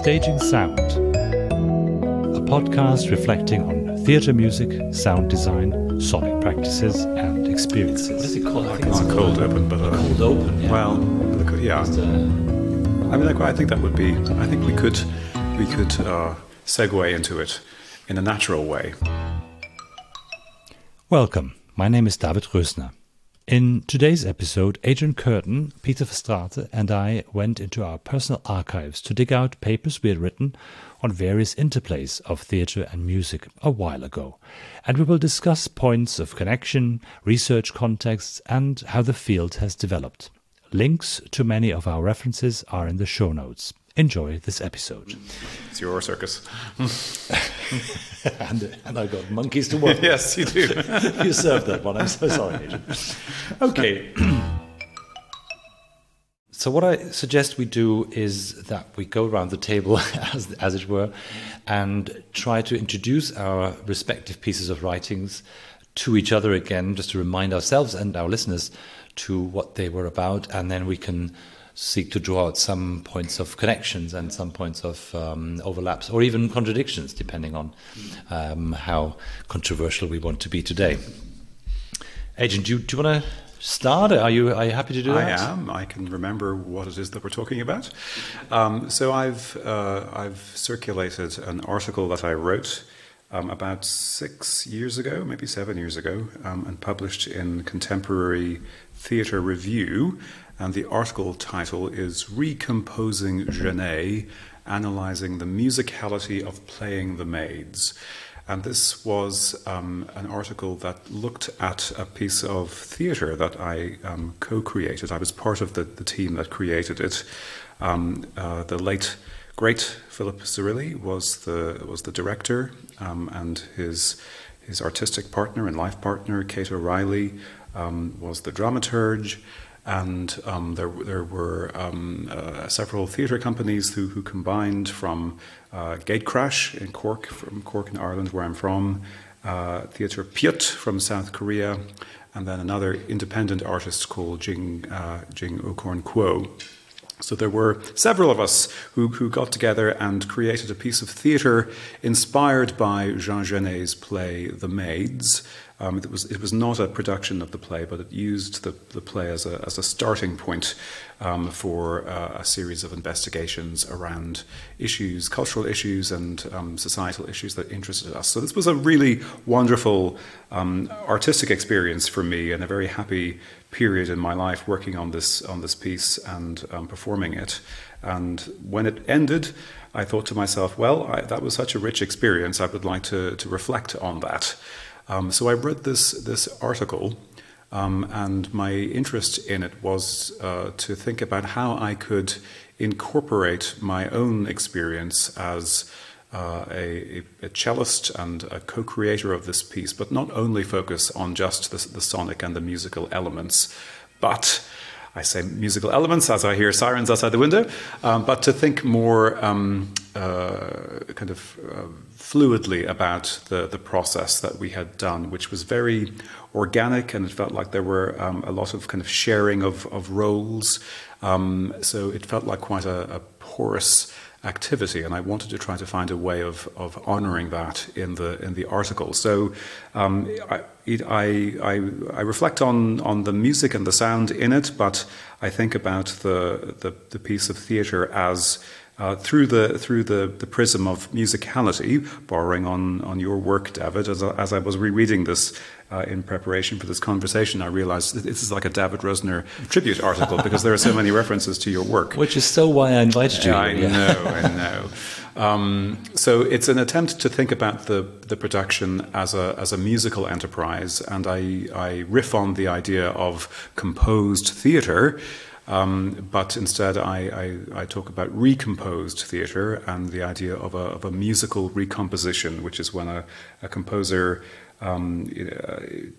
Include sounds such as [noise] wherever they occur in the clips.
Staging Sound, a podcast reflecting on theatre music, sound design, sonic practices, and experiences. What is it called? I think Not it's cold called open, but uh, cold open. Yeah. well, yeah. Just, uh, I mean, like, I think that would be. I think we could, we could uh, segue into it in a natural way. Welcome. My name is David Roesner. In today's episode, Adrian Curtin, Pieter Verstraete, and I went into our personal archives to dig out papers we had written on various interplays of theatre and music a while ago. And we will discuss points of connection, research contexts, and how the field has developed. Links to many of our references are in the show notes. Enjoy this episode. It's your circus. [laughs] and, and I got monkeys to work [laughs] yes, you do. [laughs] you served that one. I'm so sorry, Adrian. Okay. [clears throat] so what I suggest we do is that we go around the table, as, as it were, and try to introduce our respective pieces of writings to each other again, just to remind ourselves and our listeners to what they were about, and then we can seek to draw out some points of connections and some points of um, overlaps or even contradictions, depending on um, how controversial we want to be today. Adrian, do you, do you want to start? Are you are you happy to do I that? I am. I can remember what it is that we're talking about. Um, so I've uh, I've circulated an article that I wrote um, about six years ago, maybe seven years ago, um, and published in Contemporary Theatre Review. And the article title is "Recomposing Genet: Analyzing the Musicality of Playing the Maids." And this was um, an article that looked at a piece of theatre that I um, co created. I was part of the, the team that created it. Um, uh, the late, great Phillip Zarrilli was the, was the director, um, and his, his artistic partner and life partner, Kaite O'Reilly, um, was the dramaturge and um, there, there were um, uh, several theatre companies who, who combined from uh, Gatecrash in Cork, from Cork in Ireland, where I'm from, uh, Theatre Piut from South Korea, and then another independent artist called Jing, uh, Jing Okorn Kwo. So there were several of us who, who got together and created a piece of theatre inspired by Jean Genet's play The Maids. Um, it, was, it was not a production of the play, but it used the, the play as a, as a starting point um, for uh, a series of investigations around issues, cultural issues, and um, societal issues that interested us. So this was a really wonderful um, artistic experience for me and a very happy period in my life working on this on this piece and um, performing it. And when it ended, I thought to myself, well, I, that was such a rich experience. I would like to, to reflect on that. Um, so I read this this article, um, and my interest in it was uh, to think about how I could incorporate my own experience as uh, a, a, cellist and a co-creator of this piece, but not only focus on just the, the sonic and the musical elements, but I say musical elements as I hear sirens outside the window, um, but to think more um, uh, kind of uh, fluidly about the, the process that we had done, which was very organic and it felt like there were um, a lot of kind of sharing of, of roles. Um, so it felt like quite a, a porous activity, and I wanted to try to find a way of, of honoring that in the in the article. So um, I, it, I, I, I reflect on on the music and the sound in it, but I think about the the, the piece of theatre as uh, through the through the, the prism of musicality, borrowing on on your work, David. As I, as I was rereading this uh, in preparation for this conversation, I realized this is like a David Roesner tribute article [laughs] because there are so many references to your work. Which is so why I invited you. Yeah, I know, I [laughs] know. Um, so it's an attempt to think about the, the production as a, as a musical enterprise, and I, I riff on the idea of composed theatre. Um, but instead, I, I, I, talk about recomposed theatre and the idea of a, of a musical recomposition, which is when a, a composer um, uh,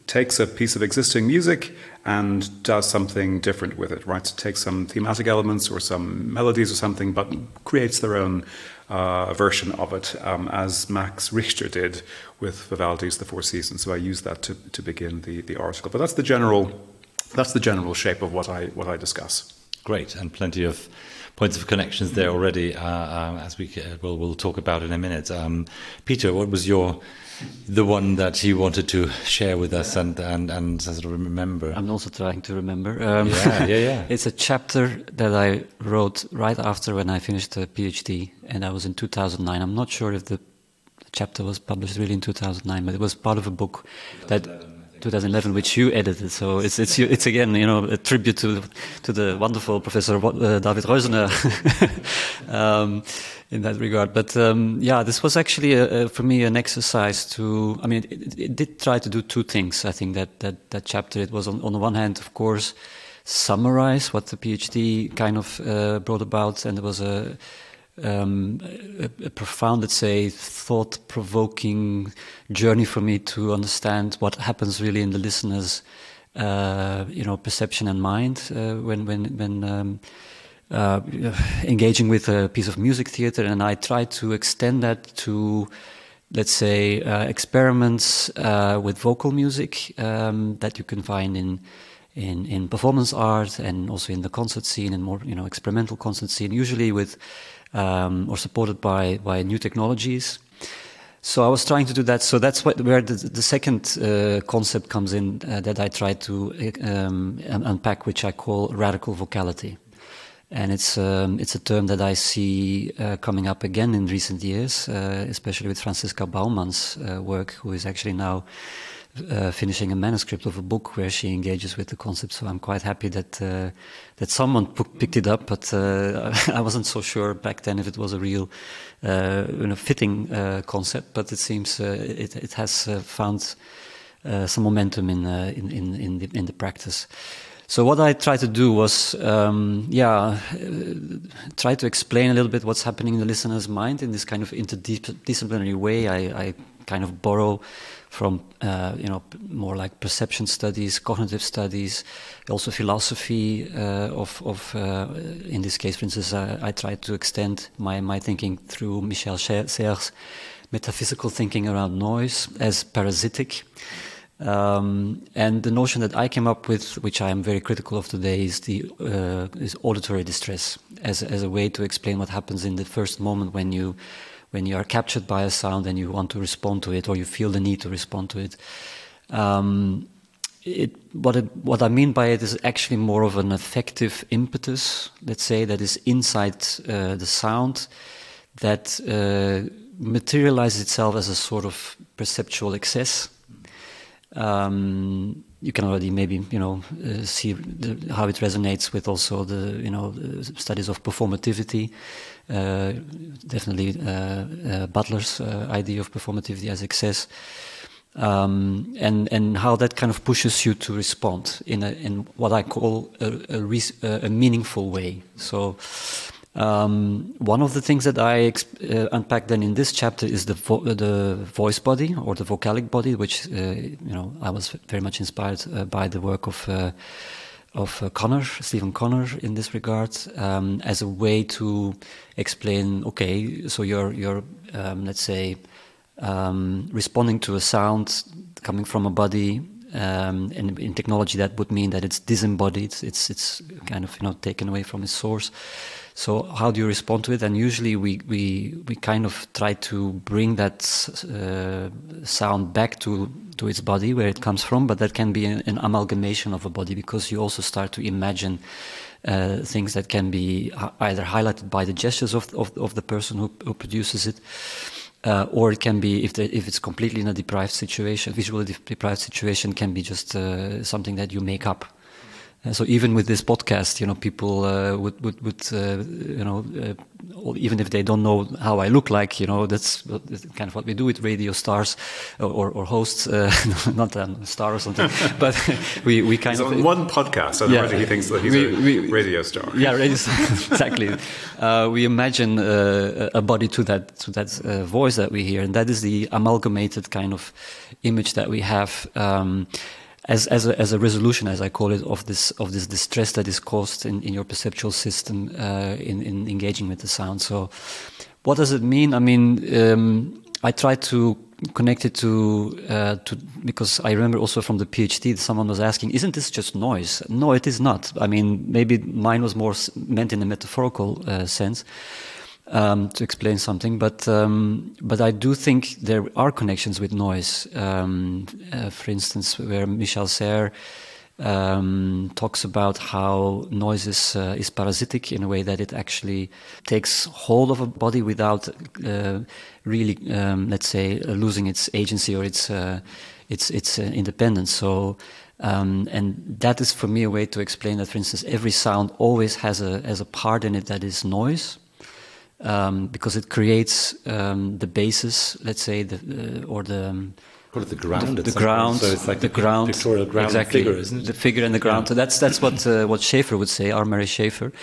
takes a piece of existing music and does something different with it, right? Takes some thematic elements or some melodies or something, but creates their own uh, version of it, um, as Max Richter did with Vivaldi's The Four Seasons. So I use that to, to begin the, the article. But that's the general that's the general shape of what I what I discuss. Great, and plenty of points of connections there already, uh, uh, as we uh, will we'll talk about in a minute. Um, Pieter, what was your the one that you wanted to share with us and and and sort of remember? I'm also trying to remember. Um, yeah, yeah, yeah. [laughs] it's a chapter that I wrote right after when I finished the PhD, and that was in 2009. I'm not sure if the chapter was published really in 2009, but it was part of a book that 2011, which you edited. So it's it's it's again, you know, a tribute to to the wonderful Professor uh, David Roesner [laughs] um, in that regard. But um, yeah, this was actually a, a, for me an exercise to. I mean, it, it, did try to do two things. I think that that that chapter it was on on the one hand, of course, summarize what the PhD kind of uh, brought about, and there was a um, a, a, profound, let's say, thought-provoking journey for me to understand what happens really in the listener's, uh, you know, perception and mind uh, when when when um, uh, engaging with a piece of music theater, and I try to extend that to. Let's say uh, experiments uh, with vocal music um, that you can find in in, in performance art and also in the concert scene and more you know experimental concert scene usually with um, or supported by, by new technologies. So I was trying to do that. So that's what, where the, the second uh, concept comes in uh, that I try to um, unpack, which I call radical vocality. And it's um, it's a term that I see uh, coming up again in recent years, uh, especially with Franziska Baumann's uh, work, who is actually now uh, finishing a manuscript of a book where she engages with the concept. So I'm quite happy that uh, that someone picked it up, but uh, [laughs] I wasn't so sure back then if it was a real, uh, you know, fitting uh, concept. But it seems it it has found some momentum in, in in in the, in the practice. So what I tried to do was, um, yeah, try to explain a little bit what's happening in the listener's mind in this kind of interdisciplinary way. I, I kind of borrow from uh, you know more like perception studies, cognitive studies, also philosophy uh, of of uh, in this case, for instance, I try to extend my my thinking through Michel Serres' metaphysical thinking around noise as parasitic. Um, and the notion that I came up with, which I am very critical of today, is the uh, is auditory distress as as a way to explain what happens in the first moment when you when you are captured by a sound and you want to respond to it or you feel the need to respond to it. Um, it, what, it, what I mean by it is actually more of an affective impetus, let's say, that is inside uh, the sound that uh, materializes itself as a sort of perceptual excess. Um, you can already maybe you know uh, see the, how it resonates with also the you know the studies of performativity definitely uh, uh, Butler's idea of performativity as excess. Um, and and how that kind of pushes you to respond in a in what I call a, a, a meaningful way. So. Um, one of the things that I uh, unpack then in this chapter is the vo the voice body or the vocalic body, which uh, you know I was very much inspired uh, by the work of of uh, Connor, Stephen Connor, in this regard, um, as a way to explain. Okay, so you're you're um, let's say um, responding to a sound coming from a body. Um, in, in, technology, that would mean that it's disembodied. It's it's kind of you know taken away from its source. So how do you respond to it? And usually we we we kind of try to bring that uh, sound back to to its body where it comes from, but that can be an, an amalgamation of a body because you also start to imagine. Uh, things that can be either highlighted by the gestures of, of, of the person who, who produces it, uh, or it can be if, the, if it's completely in a deprived situation, visually deprived situation, can be just uh, something that you make up. Uh, so even with this podcast, you know, people uh, would would, would uh, you know, uh, even if they don't know how I look like, you know, that's kind of what we do with radio stars or, or hosts, uh, [laughs] not a star or something, [laughs] but we, we kind he's of on one podcast. and yeah, he thinks that he's we, a we, radio star. [laughs] Yeah, radio star, exactly. Uh, we imagine a body to that to that voice that we hear, and that is the amalgamated kind of image that we have. Um, as as a, as a resolution, as I call it, of this of this distress that is caused in, in your perceptual system uh, in in engaging with the sound. So, what does it mean? I mean, um, I try to connected to uh, to because I remember also from the PhD someone was asking, "Isn't this just noise?" No, it is not. I mean, maybe mine was more meant in a metaphorical uh, sense. Um, to explain something, but um, but I do think there are connections with noise. Um, uh, for instance, where Michel Serres um, talks about how noise is, uh, is parasitic in a way that it actually takes hold of a body without uh, really, um, let's say, losing its agency or its uh, its its uh, independence. So. Um, and that is for me a way to explain that, for instance, every sound always has a has a part in it that is noise, um, because it creates um, the basis, let's say, the, uh, or the um, Call it the ground. The, the ground. So it's like the, the ground. Pictorial ground exactly. figure, isn't it? The figure and the ground. Yeah. So that's that's what uh, what Schafer would say, R. Murray Schafer.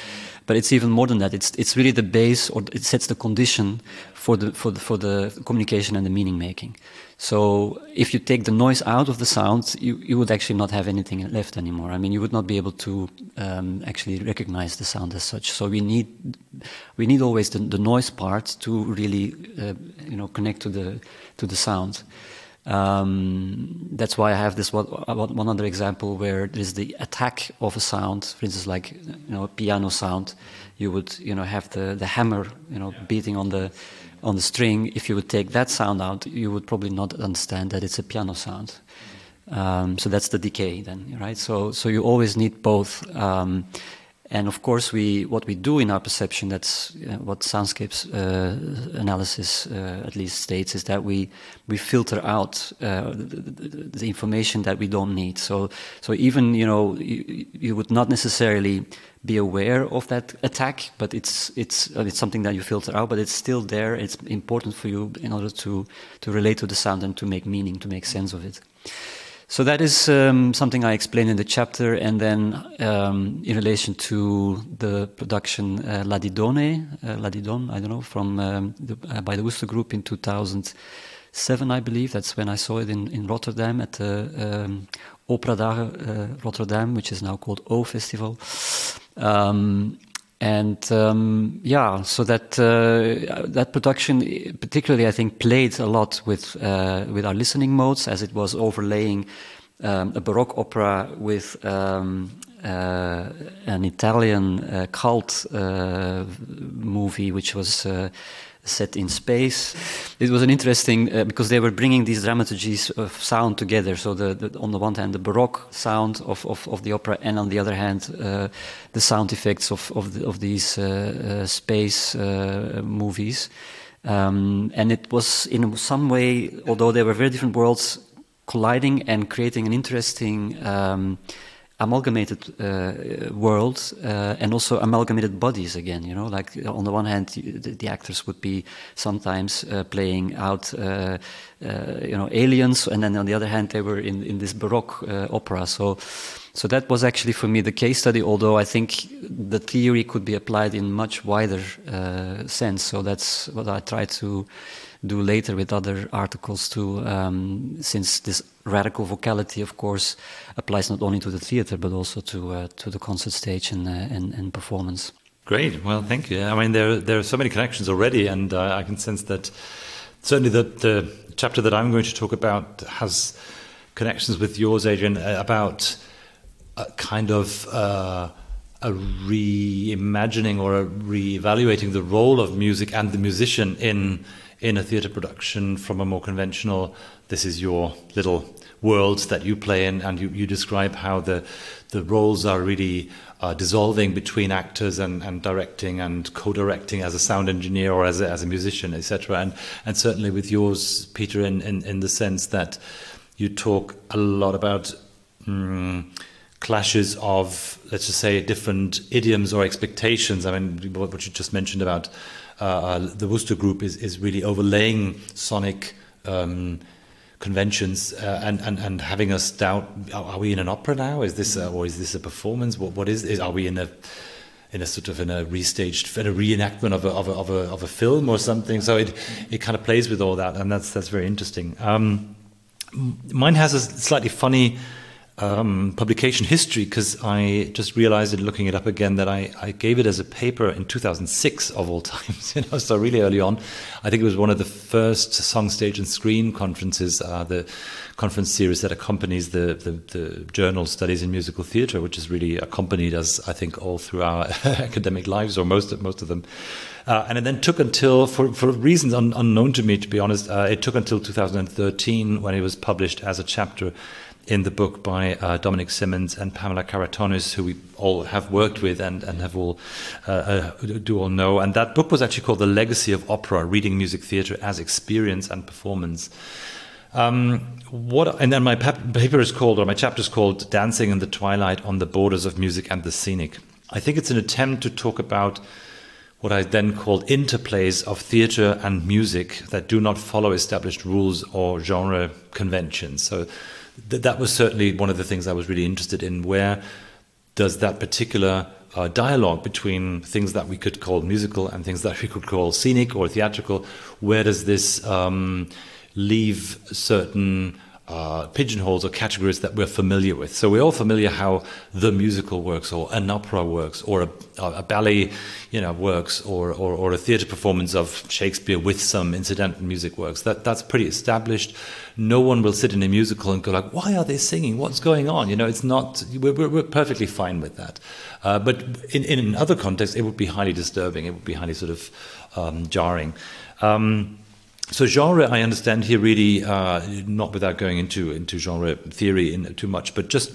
But it's even more than that. It's it's really the base, or it sets the condition for the for the for the communication and the meaning making. So if you take the noise out of the sound, you, you would actually not have anything left anymore. I mean, you would not be able to um, actually recognize the sound as such. So we need we need always the, the noise part to really uh, you know connect to the to the sound. Um, that's why I have this one, one other example where there is the attack of a sound, for instance, like you know a piano sound. You would you know have the, the hammer you know beating on the on the string. If you would take that sound out, you would probably not understand that it's a piano sound. Um, so that's the decay then, right? So so you always need both. Um, and of course, we what we do in our perception, that's uh, what soundscapes uh, analysis uh, at least states, is that we we filter out uh, the, the, information that we don't need. So so even you know you, you, would not necessarily be aware of that attack, but it's it's uh, it's something that you filter out, but it's still there. It's important for you in order to to relate to the sound and to make meaning, to make sense of it. So that is um, something I explain in the chapter, and then um, in relation to the production uh, La Didone, uh, La Didon, I don't know, from um, the, uh, by the Wooster Group in 2007, I believe. That's when I saw it in, in Rotterdam at the um, Opera Dagen uh, Rotterdam, which is now called O Festival. Um, and um, yeah, so that uh, that production, particularly, I think, played a lot with uh, with our listening modes, as it was overlaying um, a Baroque opera with um, uh, an Italian uh, cult uh, movie, which was uh, set in space. It was an interesting uh, because they were bringing these dramaturgies of sound together. So the, the, on the one hand, the baroque sound of, of, of, the opera, and on the other hand, uh, the sound effects of of, the, of these uh, uh space uh, movies. Um, and it was in some way, although they were very different worlds, colliding and creating an interesting. Um, amalgamated uh, world uh, and also amalgamated bodies again. You know, like on the one hand, the, the actors would be sometimes uh, playing out, uh, uh, you know, aliens, and then on the other hand, they were in in this baroque uh, opera. So. So that was actually for me the case study, although I think the theory could be applied in much wider sense. So that's what I try to do later with other articles too, um, since this radical vocality, of course, applies not only to the theater but also to uh, to the concert stage and, uh, and, and performance. Great. Well, thank you. I mean, there there are so many connections already, and uh, I can sense that certainly the the chapter that I'm going to talk about has connections with yours, Adrian, uh, about a kind of uh, a reimagining or a re-evaluating the role of music and the musician in in a theatre production from a more conventional, this is your little world that you play in, and you, you describe how the, the roles are really uh, dissolving between actors and, and directing and co-directing as a sound engineer or as a, as a musician, etc. And, and certainly with yours, Pieter, in, in, in the sense that you talk a lot about um, clashes of, let's just say, different idioms or expectations. I mean, what you just mentioned about uh, uh, the Wooster Group is, is really overlaying sonic um, conventions uh, and, and, and having us doubt are we in an opera now? Is this a, or is this a performance? What, what is, is are we in a in a sort of in a restaged in a reenactment of a, of a, of a, of a film or something? So it it kind of plays with all that, and that's that's very interesting. Um, mine has a slightly funny um, publication history because I just realized in looking it up again that I, I gave it as a paper in 2006 of all [laughs] times. You know, so really early on, I think it was one of the first song, stage, and screen conferences, uh, the conference series that accompanies the, the, the journal Studies in Musical Theatre, which has really accompanied us, I think, all through our [laughs] academic lives, or most of, most of them. Uh, and it then took until, for, for reasons un, unknown to me, to be honest, uh, it took until 2013 when it was published as a chapter in the book by uh, Dominic Symonds and Pamela Karantonis, who we all have worked with and, and have all uh, uh, do all know. And that book was actually called The Legacy of Opera: Reading Music Theatre as Experience and Performance. Um, what and then my paper is called, or my chapter is called, "Dancing in the Twilight on the Borders of Music and the Scenic." I think it's an attempt to talk about what I then called interplays of theatre and music that do not follow established rules or genre conventions. So th- that was certainly one of the things I was really interested in. Where does that particular uh, dialogue between things that we could call musical and things that we could call scenic or theatrical, where does this um, leave certain uh, pigeonholes or categories that we're familiar with. So we're all familiar how the musical works, or an opera works, or a, a ballet, you know, works, or, or, or a theatre performance of Shakespeare with some incidental music works. That that's pretty established. No one will sit in a musical and go like, "Why are they singing? What's going on?" You know, it's not. We're, we're, perfectly fine with that. Uh, but in, in other contexts, it would be highly disturbing. It would be highly sort of um, jarring. Um, so genre, I understand here really uh, not without going into into genre theory in too much, but just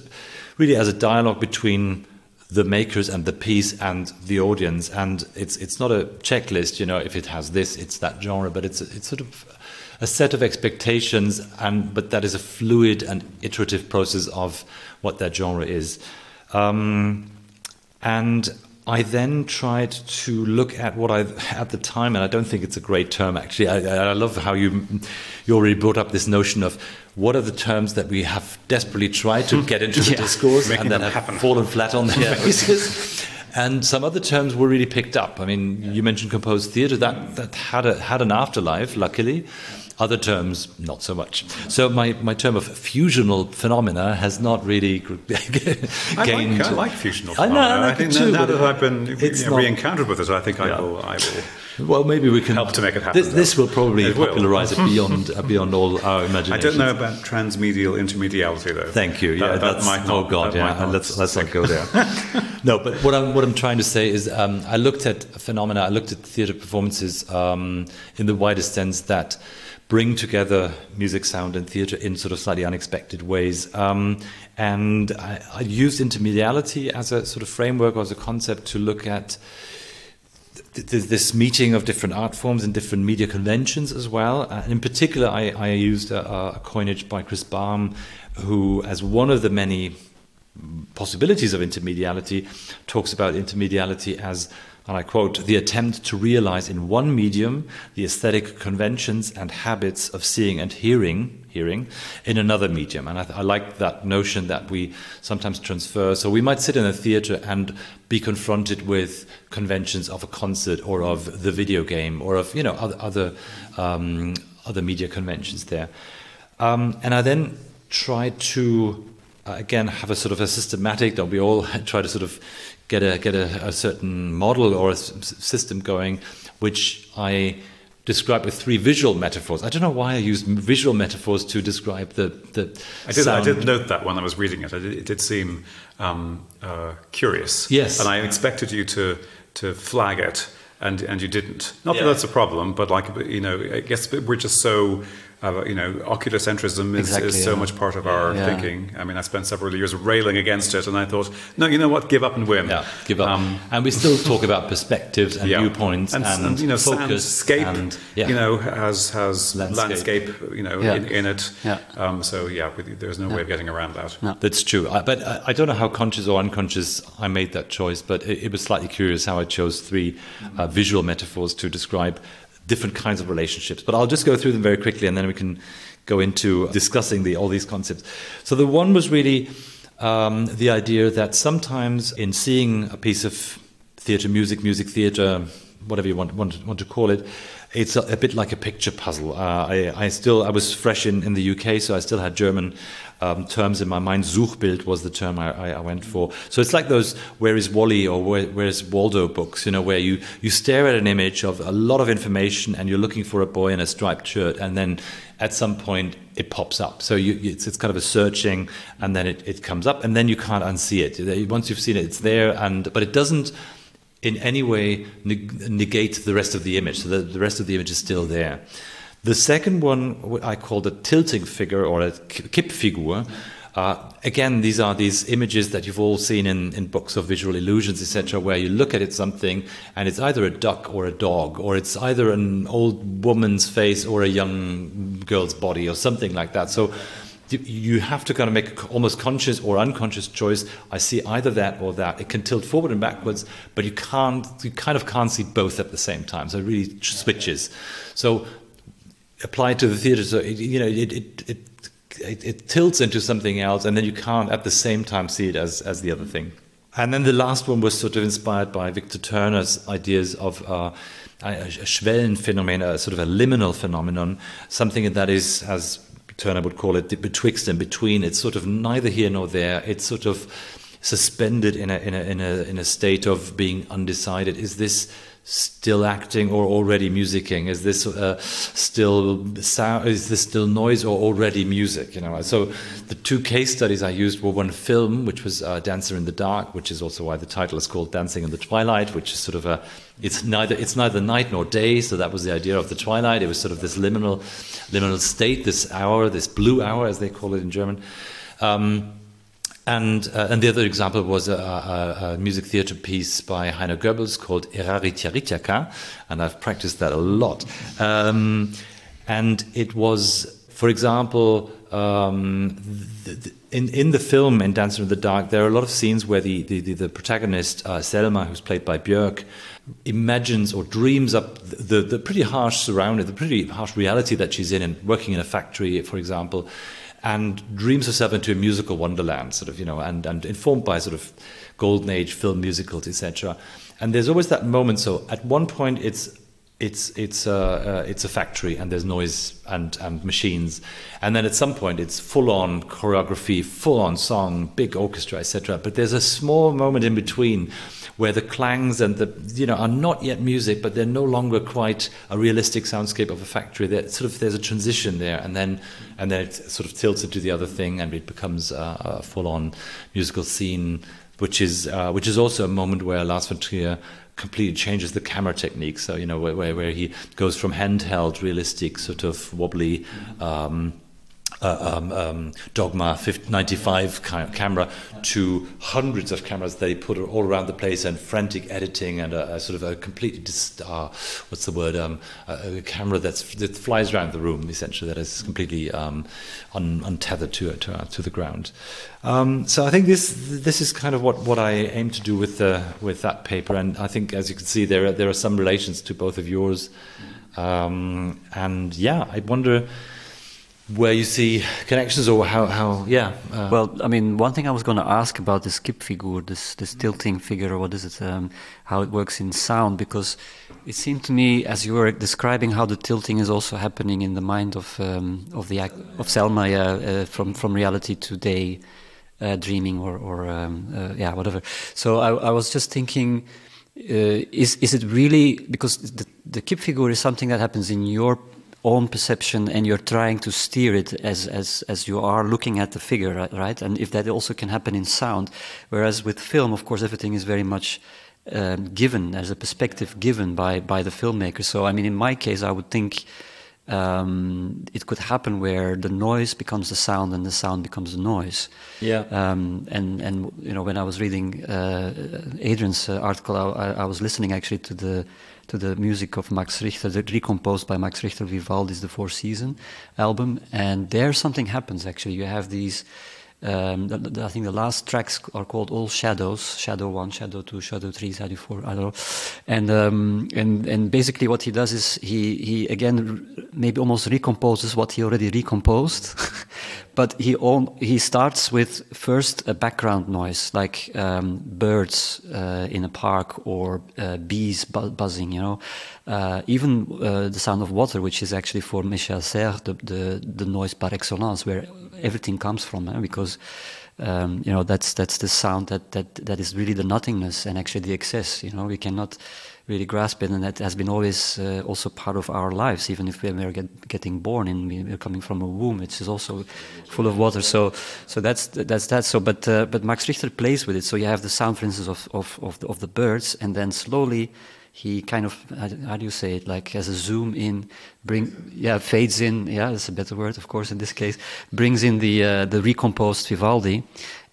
really as a dialogue between the makers and the piece and the audience, and it's it's not a checklist, you know, if it has this, it's that genre, but it's it's sort of a set of expectations, and but that is a fluid and iterative process of what that genre is, um, and I then tried to look at what I at the time, and I don't think it's a great term actually. I, I, love how you you already brought up this notion of what are the terms that we have desperately tried to hmm. get into [laughs] the yeah. discourse Making and then have happen. fallen flat on their yeah. faces. And some other terms were really picked up. I mean, yeah. you mentioned composed theatre that that had a, had an afterlife, luckily. Other terms, not so much. So my, my term of fusional phenomena has not really [laughs] gained. I like, I like fusional phenomena. I, know, I, I think too, now that I've been you know, re-encountered with it, I think yeah. I will. I will [laughs] well, maybe we can help to make it happen. This, this will probably it popularize will. it beyond uh, [laughs] beyond all our imagination. I don't know about transmedial intermediality, though. Thank you. Yeah, that, that might not, oh god, yeah. Let's let's not go there. no, but what I'm what I'm trying to say is, um, I looked at phenomena. I looked at theatre performances um, in the widest sense that bring together music, sound, and theatre in sort of slightly unexpected ways. Um, and I, I, used intermediality as a sort of framework or as a concept to look at th- th- this meeting of different art forms and different media conventions as well. And in particular, I, I used a, a coinage by Chris Balme, who, as one of the many possibilities of intermediality, talks about intermediality as and I quote, the attempt to realize in one medium the aesthetic conventions and habits of seeing and hearing, hearing in another medium. And I, I, like that notion that we sometimes transfer. So we might sit in a theater and be confronted with conventions of a concert or of the video game or of, you know, other, other, um, other media conventions there. Um, and I then try to, again, have a sort of a systematic, that we all [laughs] try to sort of get a get a, a certain model or a s- system going, which I describe with three visual metaphors. I don't know why I used visual metaphors to describe the the. I did. Sound. I did note that when I was reading it. Did, it did seem um, uh, curious. Yes, and I expected you to to flag it. And, and you didn't. Not yeah. that that's a problem, but like you know, I guess we're just so uh, you know, oculocentrism is, exactly, is so yeah. much part of our yeah. thinking. I mean, I spent several years railing against it, and I thought, no, you know what, give up and win. Yeah, give up. Um, and we still talk about perspectives and yeah. viewpoints and, and, and, you know, focus soundscape. And, you know, has has landscape, landscape you know, in, in, it. Yeah. Um, so yeah, there's no way of getting around that. No. That's true. I, but I, I, don't know how conscious or unconscious I made that choice, but it, it was slightly curious how I chose three uh, visual metaphors to describe different kinds of relationships. But I'll just go through them very quickly and then we can go into discussing the, all these concepts. So the one was really um, the idea that sometimes in seeing a piece of theatre music, music theatre, whatever you want want, want to call it. It's a, a bit like a picture puzzle. Uh, I, I still I was fresh in, in the UK, so I still had German um, terms in my mind. Suchbild was the term I, I, I, went for. So it's like those "Where is Wally" or "Where, where is Waldo" books, you know, where you you stare at an image of a lot of information and you're looking for a boy in a striped shirt, and then at some point it pops up. So you, it's, it's kind of a searching, and then it, it comes up, and then you can't unsee it. Once you've seen it, it's there, and but it doesn't in any way negate the rest of the image. So the, the rest of the image is still there. The second one I call the tilting figure or a Kippfigur. Uh, again, these are these images that you've all seen in, in books of visual illusions, etc., where you look at it something and it's either a duck or a dog, or it's either an old woman's face or a young girl's body, or something like that. So you have to kind of make almost conscious or unconscious choice. I see either that or that. It can tilt forward and backwards, but you can't. You kind of can't see both at the same time. So it really switches. So applied to the theater, so it, you know it, it, it it, it, tilts into something else, and then you can't at the same time see it as, as the other thing. And then the last one was sort of inspired by Victor Turner's ideas of uh, a, a Schwellenphänomen, a sort of a liminal phenomenon, something that is, as Turner would call it, betwixt and between. It's sort of neither here nor there. It's sort of suspended in a, in a, in a, in a state of being undecided. Is this still acting or already musicking? Is this uh, still sound? Is this still noise or already music? You know. So the two case studies I used were one film, which was uh, Dancer in the Dark, which is also why the title is called Dancing in the Twilight, which is sort of a it's neither it's neither night nor day. So that was the idea of the twilight. It was sort of this liminal liminal state, this hour, this blue hour, as they call it in German. Um, and, uh, and the other example was a, a, a, music theater piece by Heiner Goebbels called Eraritjaritjaka, and I've practiced that a lot. Um, and it was, for example, um, the, the, in, in the film in Dancer in the Dark, there are a lot of scenes where the, the, the, the protagonist, uh, Selma, who's played by Björk, imagines or dreams up the, the pretty harsh surrounding, the pretty harsh reality that she's in, and working in a factory, for example and dreams herself into a musical wonderland, sort of, you know, and, and informed by sort of golden age film musicals, etc. And there's always that moment. So at one point, it's it's it's a uh, it's a factory and there's noise and and machines, and then at some point it's full on choreography, full on song, big orchestra, etc. But there's a small moment in between where the clangs and the you know are not yet music, but they're no longer quite a realistic soundscape of a factory. There sort of there's a transition there, and then and then it sort of tilts into the other thing, and it becomes a, a full-on musical scene, which is uh, which is also a moment where Lars von Trier completely changes the camera technique. So you know where where, he goes from handheld, realistic, sort of wobbly. Um, uh, um, um, Dogma 95 camera to hundreds of cameras. He put all around the place and frantic editing and a, a sort of a completely dis- uh, what's the word um, a, a, camera that's that flies around the room essentially that is completely um, un, untethered to to, uh, to the ground. Um, so I think this this is kind of what, what I aim to do with the with that paper. And I think as you can see there are, there are some relations to both of yours. Um, and yeah I wonder where you see connections or how, how yeah uh. well i mean one thing i was going to ask about the this figure, this this tilting figure what is it um, how it works in sound because it seemed to me as you were describing how the tilting is also happening in the mind of um, of the of selma yeah, uh, from from reality to day uh, dreaming or or um, uh, yeah whatever so I, I was just thinking uh, is is it really because the the figure is something that happens in your own perception and you're trying to steer it as, as, as you are looking at the figure, right? And if that also can happen in sound. Whereas with film, of course, everything is very much um, given as a perspective given by, by the filmmaker. So, I mean, in my case, I would think um, it could happen where the noise becomes the sound and the sound becomes the noise. Yeah. Um, and and you know when I was reading uh, Adrian's uh, article, I, I, was listening actually to the to the music of Max Richter, recomposed by Max Richter Vivaldi's The Four Season album, and there something happens actually. You have these Um, the, the, I think the last tracks are called All Shadows, Shadow One, Shadow Two, Shadow Three, Shadow Four. I don't know. And um, and and basically what he does is he he again maybe almost recomposes what he already recomposed, [laughs] but he all, he starts with first a background noise like um, birds uh, in a park or uh, bees bu- buzzing, you know, uh, even uh, the sound of water, which is actually for Michel Serres the, the, the noise par excellence, where everything comes from, eh? because um, you know that's that's the sound that, that that is really the nothingness and actually the excess. You know, we cannot really grasp it, and that has been always uh, also part of our lives. Even if we are get, getting born and we're coming from a womb, which is also full of water. So, so that's that's that. So, but uh, but Max Richter plays with it. So you have the sound, for instance, of of of the, of the birds, and then slowly he kind of how do you say it like as a zoom in bring yeah fades in yeah that's a better word of course in this case brings in the uh, the recomposed Vivaldi.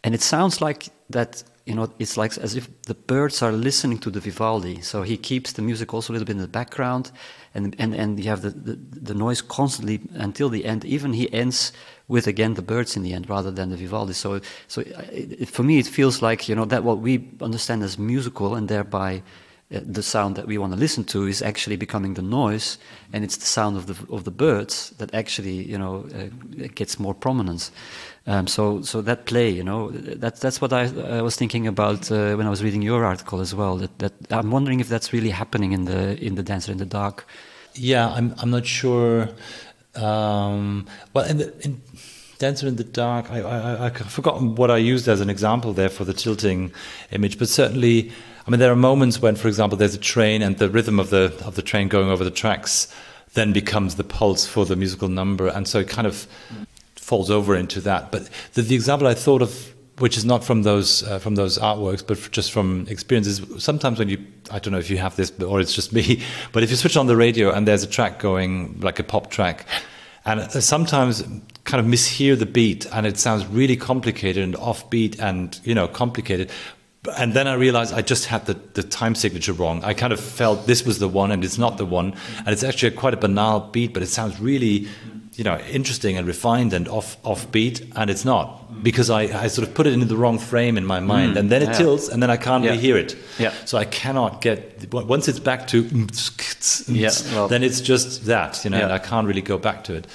And it sounds like that you know it's like as if the birds are listening to the Vivaldi. So he keeps the music also a little bit in the background and and and you have the the, the noise constantly until the end. Even he ends with again the birds in the end rather than the Vivaldi. So so it, for me it feels like you know that what we understand as musical and thereby uh, the sound that we want to listen to is actually becoming the noise, and it's the sound of the of the birds that actually you know uh, gets more prominence. Um, so so that play, you know, that that's what I, I was thinking about uh, when I was reading your article as well. That that I'm wondering if that's really happening in the in the Dancer in the Dark. Yeah, I'm I'm not sure. Um, well, in the in Dancer in the Dark, I, I I've forgotten what I used as an example there for the tilting image, but certainly I mean, there are moments when, for example, there's a train and the rhythm of the of the train going over the tracks then becomes the pulse for the musical number, and so it kind of falls over into that. But the, the example I thought of, which is not from those uh, from those artworks, but just from experiences, sometimes when you I don't know if you have this or it's just [laughs] me, but if you switch on the radio and there's a track going like a pop track, and sometimes kind of mishear the beat and it sounds really complicated and offbeat and you know complicated and then I realized I just had the, the time signature wrong. I kind of felt this was the one and it's not the one. And it's actually a quite a banal beat, but it sounds really, you know, interesting and refined and off off beat, and it's not because I, I sort of put it in the wrong frame in my mind, mm, and then it yeah. tilts, and then I can't yeah. really hear it. Yeah. So I cannot get once it's back to yeah, well, then it's just that, you know, and I can't really go back to it.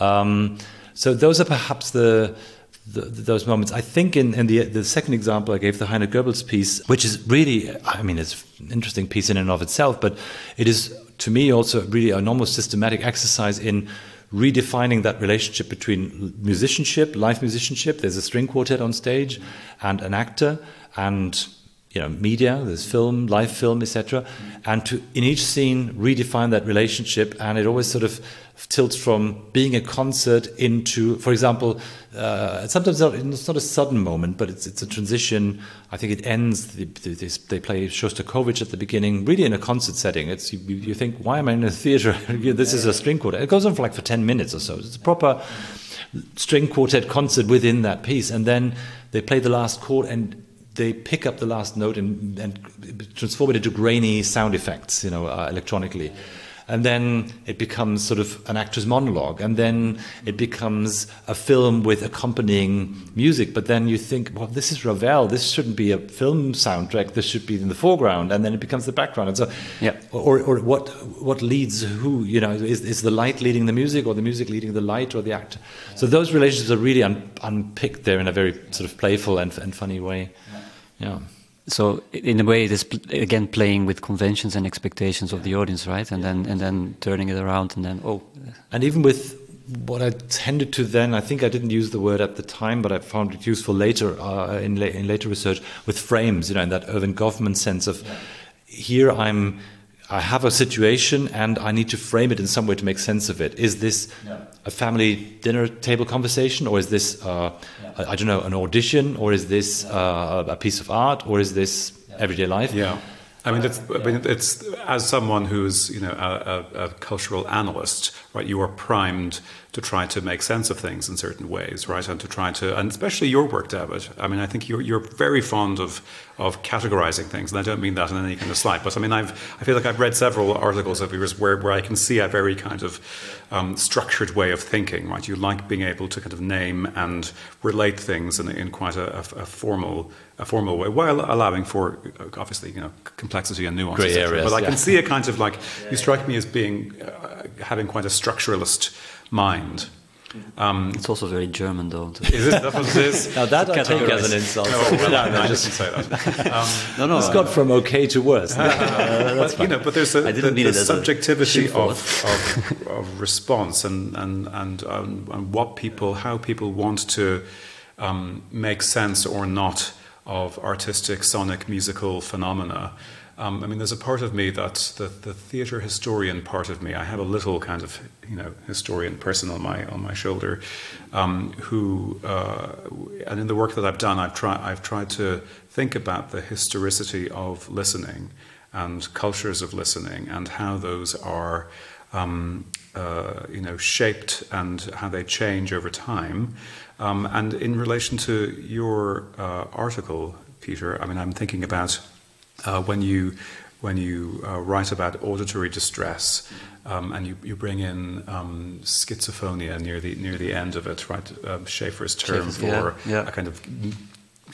Um, so those are perhaps the the, those moments. I think in, in the the second example I gave, the Heiner Goebbels piece, which is really, I mean, it's an interesting piece in and of itself, but it is to me also really an almost systematic exercise in redefining that relationship between musicianship, live musicianship. There's a string quartet on stage, and an actor, and you know, media, there's film, live film, etc. And to in each scene redefine that relationship, and it always sort of tilts from being a concert into, for example, uh, sometimes it's not a sudden moment, but it's it's a transition. I think it ends. They, they play Shostakovich at the beginning, really in a concert setting. It's you, you think, why am I in a theater? [laughs] this is a string quartet. It goes on for like for ten minutes or so. It's a proper string quartet concert within that piece, and then they play the last chord and they pick up the last note and, and transform it into grainy sound effects, you know, uh, electronically and then it becomes sort of an actor's monologue, and then it becomes a film with accompanying music. But then you think, well, this is Ravel. This shouldn't be a film soundtrack. This should be in the foreground, and then it becomes the background. And so, yeah. Or, or what what leads who? You know, is is the light leading the music, or the music leading the light, or the actor? So those relationships are really un, unpicked there in a very sort of playful and, and funny way. yeah so in a way it is again playing with conventions and expectations of the audience right and then and then turning it around and then oh and even with what I tended to then, I think I didn't use the word at the time, but I found it useful later uh, in, la in later research with frames, you know, in that Erving Goffman sense of yeah. here I'm I have a situation and I need to frame it in some way to make sense of it. Is this yeah. a family dinner table conversation, or is this, uh, yeah. I, I, don't know, an audition, or is this uh, a piece of art, or is this everyday life? Yeah. I mean, it's, I mean, it's as someone who's you know a, a, a, cultural analyst, right? You are primed to try to make sense of things in certain ways, right? And to try to, and especially your work, David. I mean, I think you're, you're very fond of, of categorizing things, and I don't mean that in any kind of slight, but I mean, I've, I feel like I've read several articles of yours where, where I can see a very kind of um, structured way of thinking, right? You like being able to kind of name and relate things in, in quite a, a, a formal a formal way, while allowing for obviously you know complexity and nuance. Great areas, but I yeah. can see a kind of like you strike me as being uh, having quite a structuralist mind. Um, It's also very German, though. to- [laughs] is it that what it is? Now that I take Categorize. as an insult. No, well, No, no, I just- didn't say that. Um, [laughs] no, no. it's got from okay to worse. [laughs] but, you know, but there's a, I didn't the, mean the it a subjectivity of, of, of response and and and, um, and what people, how people want to um, make sense or not of artistic, sonic, musical phenomena. Um, I mean, there's a part of me that's the, the theatre historian part of me. I have a little kind of you know historian person on my on my shoulder, um, who uh, and in the work that I've done, I've tried I've tried to think about the historicity of listening and cultures of listening and how those are um, uh, you know shaped and how they change over time. Um, and in relation to your uh, article, Pieter, I mean, I'm thinking about uh, when you when you uh, write about auditory distress, um, and you, you bring in um, schizophonia near the near the end of it, right? Um, Schafer's term Schafer's, for yeah, yeah. a kind of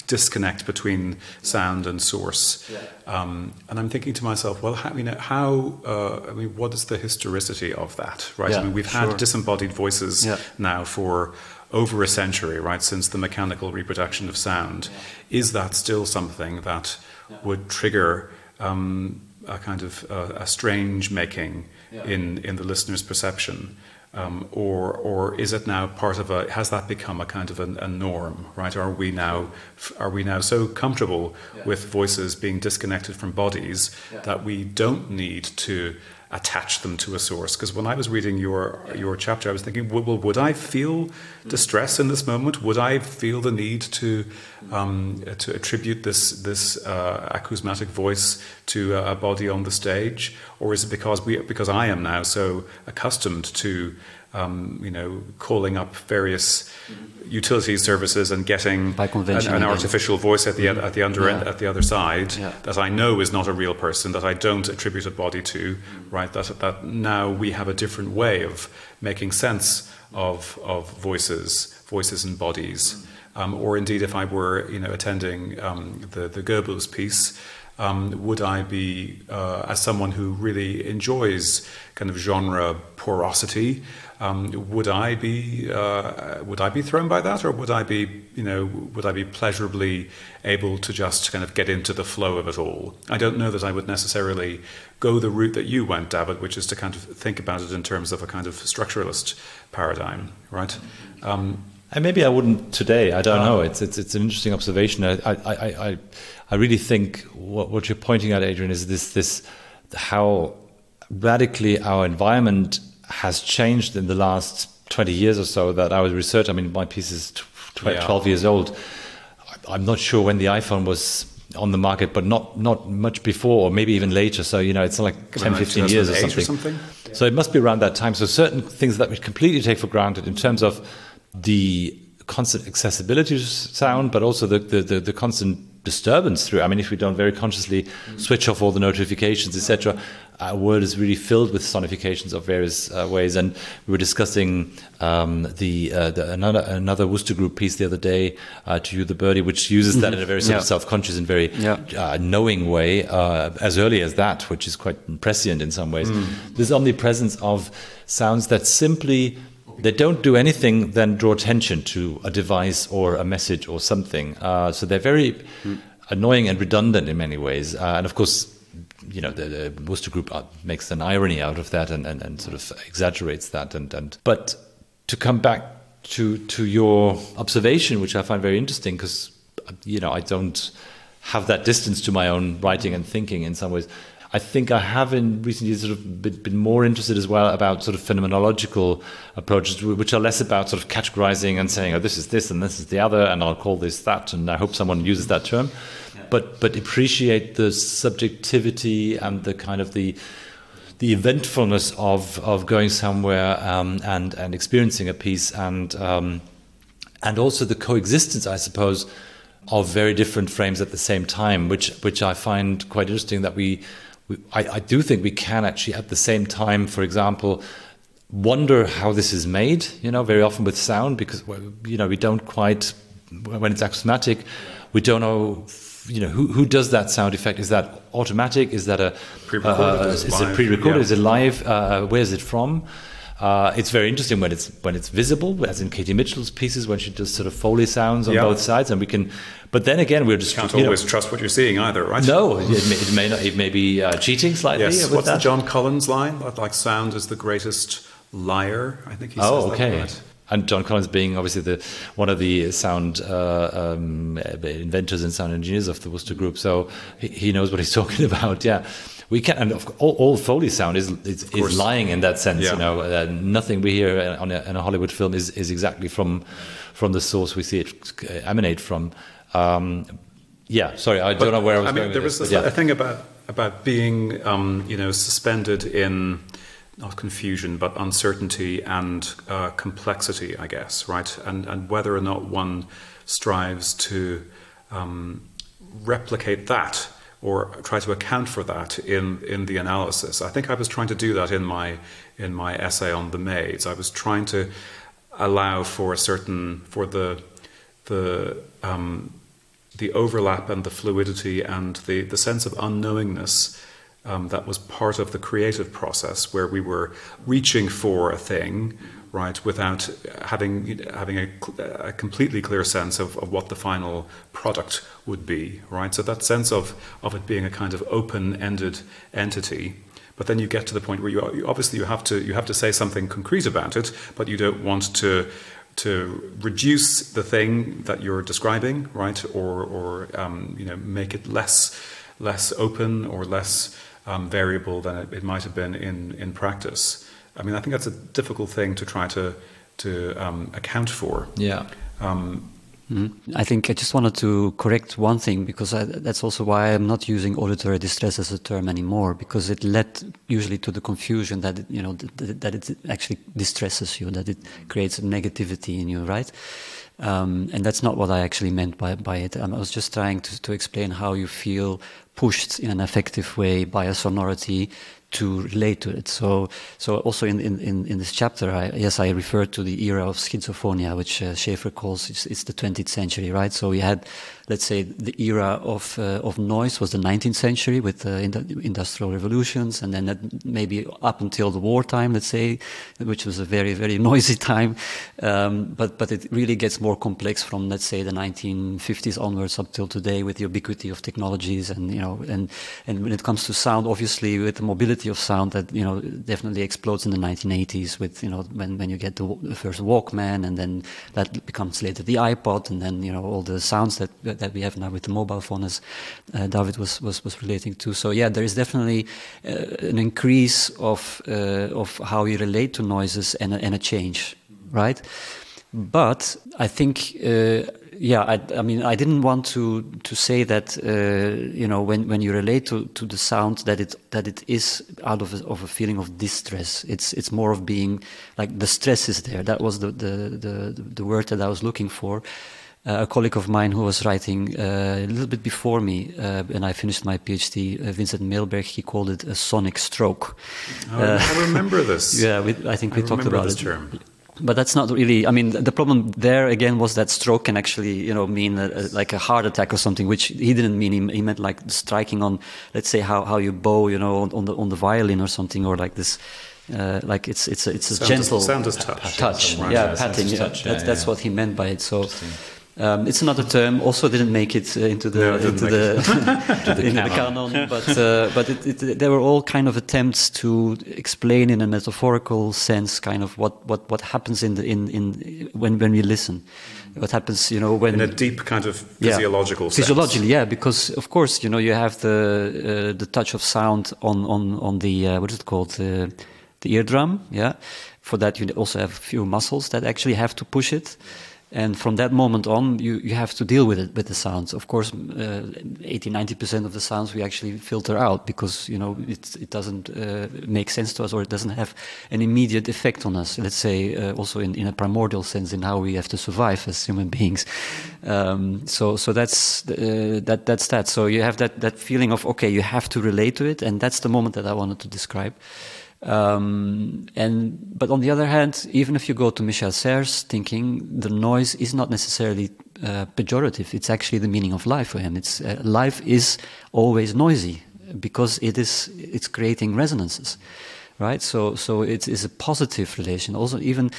disconnect between sound and source. Um, and I'm thinking to myself, well, how, you know, how uh, I mean, what is the historicity of that, right? Yeah, I mean, we've sure. had disembodied voices Yeah. now for over a century, right, since the mechanical reproduction of sound. Is that still something that would trigger um, a kind of uh, a strange making in, in the listener's perception? Um, or, or is it now part of a? Has that become a kind of a, a norm, right? Are we now, are we now so comfortable with voices being disconnected from bodies that we don't need to attach them to a source. Because when I was reading your your chapter, I was thinking, well, would I feel distress in this moment? Would I feel the need to um, to attribute this this uh, acousmatic voice to a body on the stage, or is it because we because I am now so accustomed to um, you know calling up various utility services and getting By an, convention an artificial voice at the at the under end, Yeah. at the other side Yeah. that I know is not a real person, that I don't attribute a body to, right? That, that now we have a different way of making sense of, of voices, voices and bodies. Um, or indeed, if I were, you know, attending um, the, the Goebbels piece, um, would I be, uh, as someone who really enjoys kind of genre porosity, um, would I be uh, would I be thrown by that, or would I be you know would I be pleasurably able to just kind of get into the flow of it all? I don't know that I would necessarily go the route that you went, David, which is to kind of think about it in terms of a kind of structuralist paradigm, right? Um, And maybe I wouldn't today. I don't know. It's it's it's an interesting observation. I I I, I, I really think what, what you're pointing out, Adrian, is this this how radically our environment has changed in the last 20 years or so that I was research. I mean, my piece is tw- tw- Yeah. 12 years old. I'm not sure when the iPhone was on the market, but not not much before, or maybe even later. So you know, it's like 10, like 15 years or 2008 or something. something? So it must be around that time. So certain things that we completely take for granted in terms of the constant accessibility to sound, but also the, the, the, the constant disturbance through. I mean, if we don't very consciously mm. switch off all the notifications, etc., our world is really filled with sonifications of various uh, ways. And we were discussing um, the, uh, the another another Wooster Group piece the other day, uh, "To You the Birdie," which uses that in a very sort of self-conscious and very Yeah. uh, knowing way, uh, as early as that, which is quite prescient in some ways. This omnipresence of sounds that simply they don't do anything than draw attention to a device or a message or something. Uh, so they're very annoying and redundant in many ways. Uh, and of course, you know, the, the Wooster Group makes an irony out of that and, and, and sort of exaggerates that. And, and but to come back to to your observation, which I find very interesting, because you know I don't have that distance to my own writing and thinking in some ways. I think I have in recent years sort of been, been more interested as well about sort of phenomenological approaches, which are less about sort of categorizing and saying, oh, this is this and this is the other, and I'll call this that, and I hope someone uses that term. But but appreciate the subjectivity and the kind of the the eventfulness of of going somewhere um, and and experiencing a piece and um, and also the coexistence, I suppose, of very different frames at the same time, which which I find quite interesting. That we, we I, I do think we can actually at the same time, for example, wonder how this is made. You know, very often with sound because you know we don't quite when it's acousmatic, we don't know. You know who, who does that sound effect? Is that automatic? Is that a pre-recorded? Uh, is, is it pre-recorded? Yeah. Is it live? Uh, where is it from? Uh, it's very interesting when it's when it's visible, as in Katie Mitchell's pieces, when she does sort of foley sounds on both sides, and we can. But then again, we're just can't always know, trust what you're seeing either, right? No, it may, it may not. It may be uh, cheating slightly. Yes. What's that? the John Collins line? Like sound is the greatest liar. I think he says oh, okay. that. Right and John Collins being obviously the one of the sound uh, um, inventors and sound engineers of the Wooster Group, so he, he, knows what he's [laughs] talking about. Yeah, we can, and all, all Foley sound is is, is, lying in that sense. Yeah. You know, uh, nothing we hear on a, in a Hollywood film is, is exactly from from the source we see it emanate from. Um, yeah, sorry, I but, don't know where I was I mean, going. There was this, this, yeah. a thing about about being, um, you know, suspended in not confusion, but uncertainty and uh, complexity, I guess, right? And, and whether or not one strives to um, replicate that or try to account for that in, in the analysis. I think I was trying to do that in my, in my essay on the maids. I was trying to allow for a certain, for the, the, um, the overlap and the fluidity and the, the sense of unknowingness um, that was part of the creative process where we were reaching for a thing, right, without having having a, a completely clear sense of, of, what the final product would be, right. So that sense of of it being a kind of open-ended entity. But then you get to the point where you, you obviously you have to you have to say something concrete about it, but you don't want to to reduce the thing that you're describing, right, or or um, you know make it less less open or less um, variable than it, it, might have been in, in practice. I mean, I think that's a difficult thing to try to to um, account for. Yeah. Um, mm-hmm. I think I just wanted to correct one thing because I, that's also why I'm not using auditory distress as a term anymore because it led usually to the confusion that it, you know that, that it actually distresses you, that it creates a negativity in you, right? Um, and that's not what I actually meant by, by it. Um, I was just trying to, to explain how you feel pushed in an effective way by a sonority to relate to it. So, so also in, in, in this chapter, I, yes, I referred to the era of schizophonia, which uh, Schafer calls it's, it's, the 20th century, right? So we had let's say the era of uh, of noise was the 19th century with the industrial revolutions, and then maybe up until the wartime, let's say, which was a very very [laughs] noisy time. Um, but but it really gets more complex from let's say the 1950s onwards up till today with the ubiquity of technologies, and you know, and and when it comes to sound, obviously with the mobility of sound that you know definitely explodes in the 1980s with you know when when you get the, the first Walkman, and then that becomes later the iPod, and then you know all the sounds that that we have now with the mobile phone, as uh, David was, was, was relating to. So yeah, there is definitely uh, an increase of uh, of how we relate to noises and a, and a change, right? But I think uh, yeah, I, I, mean, I didn't want to to say that uh, you know when, when you relate to, to the sound that it that it is out of a, of a feeling of distress. It's it's more of being like the stress is there. That was the the the, the word that I was looking for. Uh, a colleague of mine who was writing uh, a little bit before me, uh, and I finished my PhD, uh, Vincent Meelberg, he called it a sonic stroke. Oh, I remember this. [laughs] Yeah, we, I think we I talked about this it. Term. But that's not really. I mean, the problem there again was that stroke can actually, you know, mean a, a, like a heart attack or something, which he didn't mean. He, he, meant like striking on, let's say, how, how you bow, you know, on, on the on the violin or something, or like this. Uh, like it's it's a, it's a sound gentle as, sound as touch, touch, yeah, yeah patting. Yeah, touch, yeah, that's, that's what he meant by it. So um, it's another term. Also, didn't make it uh, into the no, into the, [laughs] the, the, canon. but uh, but it, it, there were all kind of attempts to explain in a metaphorical sense, kind of what, what, what happens in the in, in when when we listen. What happens, you know, when in a deep kind of physiological yeah, physiologically, yeah, because of course, you know, you have the uh, the touch of sound on on on the uh, what is it called the the eardrum, yeah. For that, you also have a few muscles that actually have to push it. And from that moment on, you, you have to deal with it with the sounds. Of course, uh, 80 90 percent of the sounds we actually filter out because you know it it doesn't uh, make sense to us or it doesn't have an immediate effect on us. Let's say uh, also in, in a primordial sense in how we have to survive as human beings. Um, so so that's uh, that that's that. So you have that that feeling of okay, you have to relate to it, and that's the moment that I wanted to describe. Um, and but on the other hand, even if you go to Michel Serres' thinking, the noise is not necessarily uh, pejorative. It's actually the meaning of life for him. It's uh, life is always noisy because it is it's creating resonances right? So, so it is a positive relation. Also, even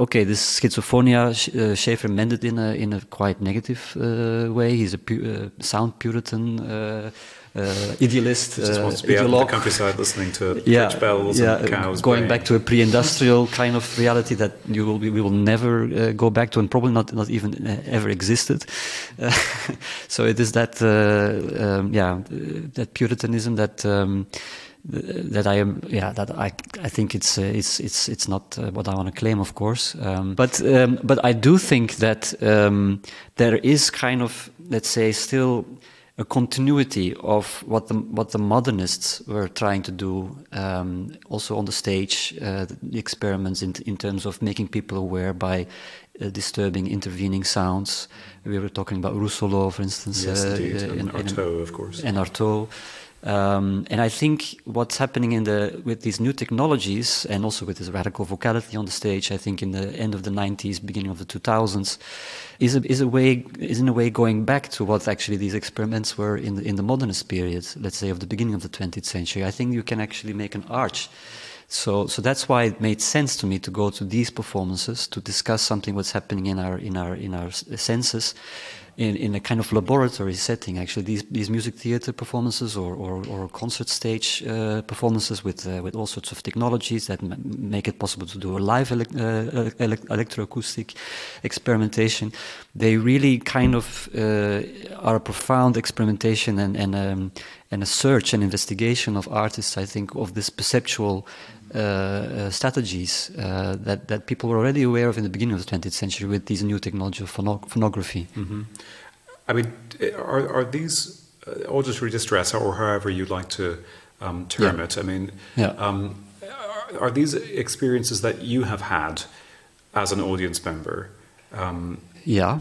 okay, this schizophonia, uh, Schafer mended in a in a quite negative uh, way. He's a pu uh, sound Puritan. Uh, idealist, he just wants to be ideologue. out in the countryside listening to yeah, church bells yeah, and cows. Going back to a pre-industrial kind of reality that you will we will never uh, go back to, and probably not not even uh, ever existed. [laughs] So it is that uh, um, yeah that Puritanism that. Um, that I am, yeah, that I, I think it's, uh, it's, it's, it's not uh, what I want to claim, of course. Um, but, um, but I do think that um, there is kind of, let's say, still a continuity of what the what the modernists were trying to do, um, also on the stage, uh, the experiments in in terms of making people aware by uh, disturbing intervening sounds. We were talking about Russolo, for instance, Yes, uh, indeed. uh, and in- in- Artaud, of course. and Artaud. Um, and I think what's happening in the with these new technologies and also with this radical vocality on the stage, I think in the end of the 90s, beginning of the 2000s, is a, is a way is in a way going back to what actually these experiments were in the, in the modernist period, let's say of the beginning of the 20th century. I think you can actually make an arch. So, so that's why it made sense to me to go to these performances to discuss something what's happening in our in our in our senses, in, in a kind of laboratory setting. Actually, these these music theater performances or or, or concert stage uh, performances with uh, with all sorts of technologies that make it possible to do a live elec uh, elec electroacoustic experimentation. They really kind of uh, are a profound experimentation and and um, and a search and investigation of artists. I think of this perceptual strategies uh, that, that people were already aware of in the beginning of the 20th century with these new technology of phono- phonography. hmm I mean, are, are these uh, auditory distress, or however you'd like to um, term Yeah. it? I mean, Yeah. um, are, are these experiences that you have had as an audience member? Um, Yeah,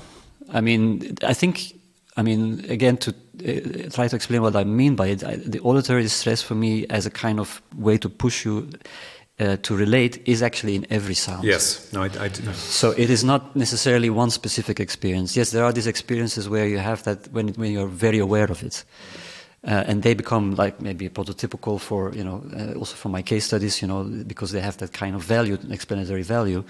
I mean, I think, I mean, again, to uh, try to explain what I mean by it, I, the auditory distress for me as a kind of way to push you uh, to relate is actually in every sound. yes, no, I, I do know. So it is not necessarily one specific experience. Yes, there are these experiences where you have that when, when you're very aware of it. Uh, and they become like maybe prototypical for, you know, uh, also for my case studies, you know, because they have that kind of value, explanatory value.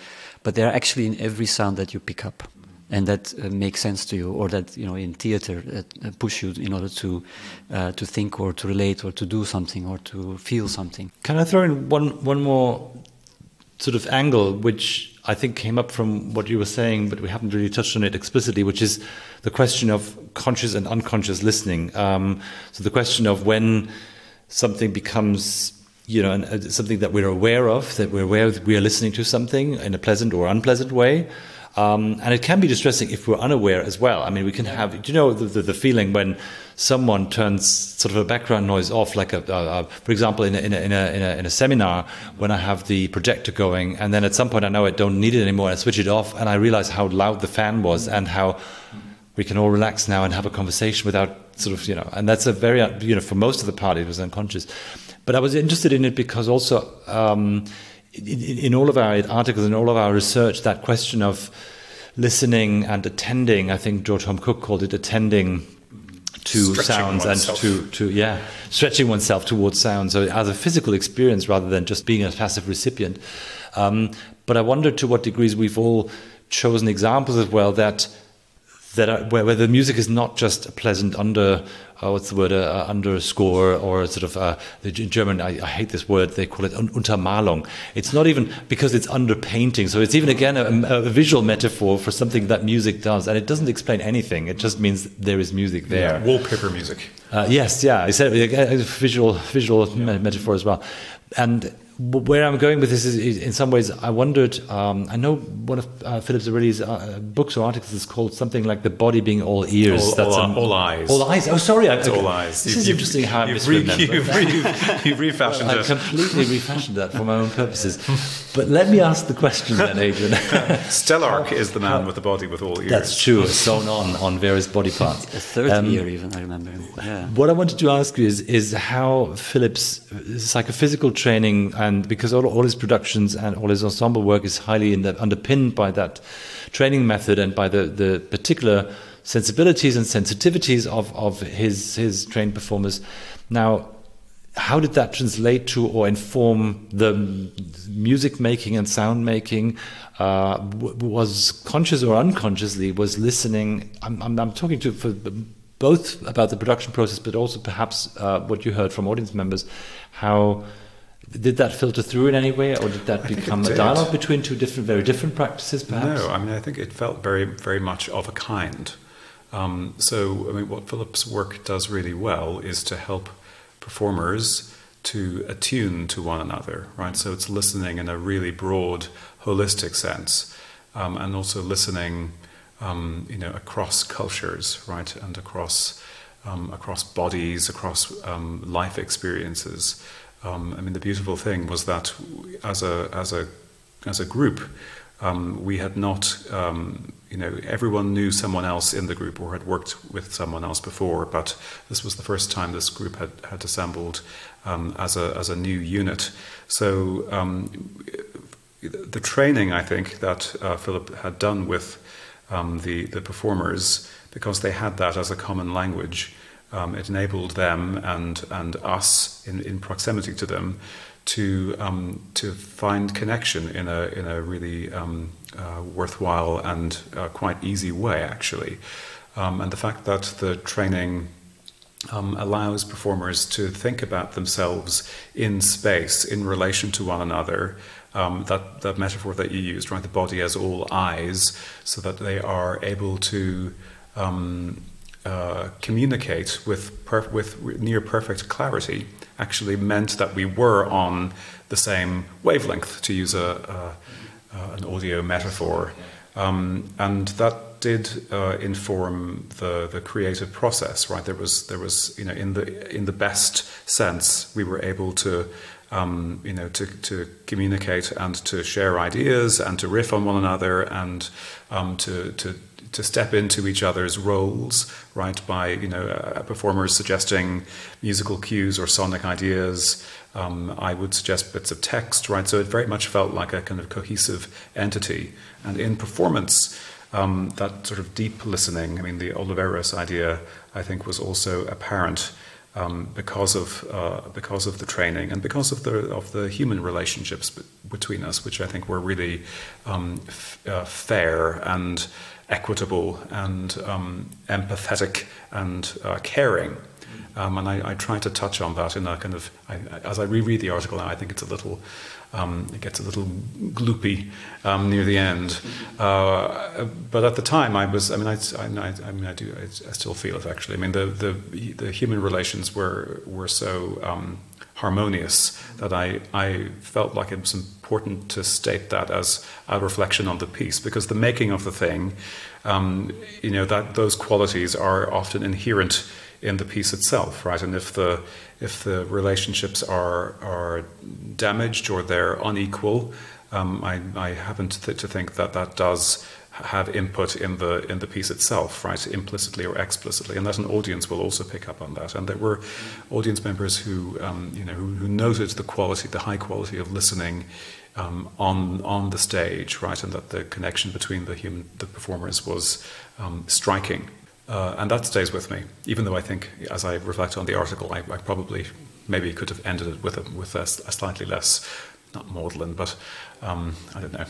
But they're actually in every sound that you pick up and that uh, makes sense to you or that, you know, in theater uh, uh, push you in order to, uh, to think or to relate or to do something or to feel something. Can I throw in one one more sort of angle, which I think came up from what you were saying, but we haven't really touched on it explicitly, which is the question of conscious and unconscious listening. Um, so the question of when something becomes you know, uh, something that we're aware of, that we're aware that we are listening to something in a pleasant or unpleasant way. Um, and it can be distressing if we're unaware as well. I mean, we can have, do you know, the, the, the feeling when someone turns sort of a background noise off, like a, a, a for example, in a, in, a, in, a, in, a, in a seminar, when I have the projector going, and then at some point I know I don't need it anymore, I switch it off, and I realize how loud the fan was and how we can all relax now and have a conversation without sort of, you know, and that's a very, you know, for most of the party it was unconscious. But I was interested in it because also um, in, in all of our articles, in all of our research, that question of listening and attending, I think George Home Cook called it attending to Stretching sounds oneself. and to, to, yeah, stretching oneself towards sound. So as a physical experience rather than just being a passive recipient. Um, but I wonder to what degrees we've all chosen examples as well that that are, where, where the music is not just a pleasant under uh, what's the word uh, underscore or sort of uh, the, German I, I hate this word they call it un- Untermalung it's not even because it's underpainting so it's even again a, a visual metaphor for something that music does and it doesn't explain anything it just means there is music there Wallpaper music. uh, yes, yeah, I said a visual visual me- metaphor as well. And where I'm going with this is, is in some ways, I wondered. Um, I know one of uh, Phillip Zarrilli's uh, books or articles is called something like "The Body Being All Ears." All, That's all, um, all eyes. All eyes. Oh, sorry. It's okay. all eyes. This You've- is you've- interesting how I you've re- misremembered. You've, re- you've refashioned [laughs] I it. completely refashioned that for my own purposes. But let me ask the question then, [laughs] Adrian. Stelarc is the man with the body with all ears. That's true. It's sewn on on various body [laughs] parts. A third Um, year, even I remember. Yeah. What I wanted to ask you is is how Phillip's psychophysical training and because all, all his productions and all his ensemble work is highly the, underpinned by that training method and by the, the particular sensibilities and sensitivities of, of his his trained performers. Now, how did that translate to or inform the music making and sound making? Uh, was conscious or unconsciously was listening? I'm, I'm, I'm talking to for both about the production process, but also perhaps uh, what you heard from audience members. How did that filter through in any way, or did that I become a did. dialogue between two different, very different practices? Perhaps. No, I mean, I think it felt very, very much of a kind. Um, so, I mean, what Phillip's work does really well is to help performers to attune to one another, right? So it's listening in a really broad, holistic sense, um, and also listening, um, you know, across cultures, right, and across um, across bodies, across um, life experiences. Um, I mean, the beautiful thing was that as a as a as a group, um, we had not, um, you know, everyone knew someone else in the group or had worked with someone else before, but this was the first time this group had, had assembled um, as, a, as a new unit. So um, the training, I think, that uh, Phillip had done with um, the, the performers, because they had that as a common language, um, it enabled them and, and us in, in proximity to them to um, to find connection in a in a really um, uh, worthwhile and uh, quite easy way, actually. Um, and the fact that the training um, allows performers to think about themselves in space in relation to one another. Um, that that metaphor that you used, right? The body as all eyes, so that they are able to. Um, uh, communicate with per- with near perfect clarity actually meant that we were on the same wavelength, to use a, a, a an audio metaphor, um, and that did uh, inform the the creative process. Right, there was there was you know in the in the best sense we were able to. Um, you know, to, to communicate and to share ideas and to riff on one another and um, to, to to step into each other's roles, right? By you know, uh, performers suggesting musical cues or sonic ideas. Um, I would suggest bits of text, right? So it very much felt like a kind of cohesive entity. And in performance, um, that sort of deep listening. I mean, the Oliveros idea, I think, was also apparent. Um, because of uh, because of the training and because of the of the human relationships between us, which I think were really um, f- uh, fair and equitable and um, empathetic and uh, caring. Um, and I, I try to touch on that in a kind of I, as I reread the article now, I think it's a little um, it gets a little gloopy um, near the end. Uh, but at the time, I was. I mean, I, I, mean, I do. I, I, still feel it actually. I mean, the the, the human relations were were so um, harmonious that I I felt like it was important to state that as a reflection on the piece because the making of the thing, um, you know, that those qualities are often inherent in the piece itself, right? And if the if the relationships are are damaged or they're unequal, um, I, I happen to, th- to think that that does have input in the in the piece itself, right, implicitly or explicitly, and that an audience will also pick up on that. And there were audience members who um, you know who, who, noted the quality, the high quality of listening. Um, on on the stage, right, and that the connection between the human the performers was um, striking, uh, and that stays with me, even though I think, as I reflect on the article, I, I probably maybe could have ended it with a, with a, a slightly less, not maudlin, but um, I don't know.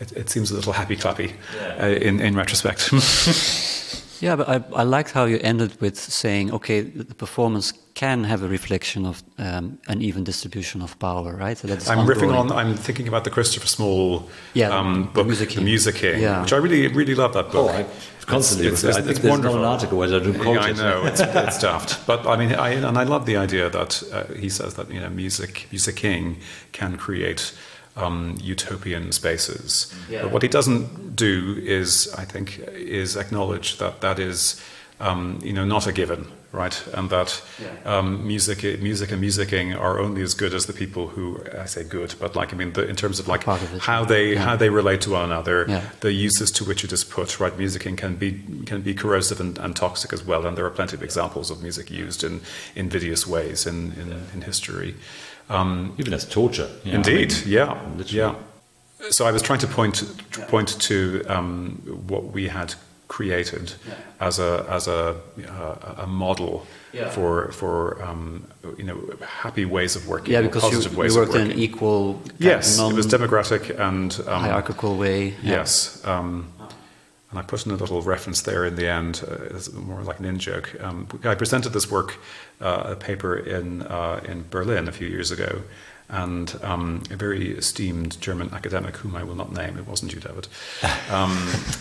It, it, seems a little happy clappy yeah. uh, in, in retrospect. [laughs] yeah, but I, I liked how you ended with saying, okay, the performance can have a reflection of um, an even distribution of power, right? So That's I'm ongoing. riffing on. I'm thinking about the Christopher Small yeah, um, book, the Musicking, the Musicking yeah. which I really really love that book. Oh, I constantly. It's, it's, it's, it's wonderful. an article where I do quote yeah, I know it's, [laughs] it's daft, but I mean, I, and I love the idea that uh, he says that you know, music, Musicking can create. Um, utopian spaces. Yeah. But what he doesn't do is, I think, is acknowledge that that is, um, you know, not a given right? And that um, music, music and musicking are only as good as the people who I say good, but like I mean, the, in terms of like of how they yeah. how they relate to one another, yeah. the uses to which it is put, right? Musicking can be can be corrosive and, and, toxic as well, and there are plenty of examples of music used in invidious ways in in, in history, um, even as torture. indeed, I mean, yeah, literally. yeah. So I was trying to point point to um, what we had created yeah. as a as a uh, a model yeah. for for um, you know happy ways of working. Yeah, because positive you, ways you worked in an equal. Yes, it was democratic and um, hierarchical way. Yeah. Yes. Um, and I put in a little reference there in the end, uh, it's more like an in joke. Um, I presented this work, uh, a paper in uh, in Berlin a few years ago, and um, a very esteemed German academic, whom I will not name, it wasn't you, David, [laughs] um,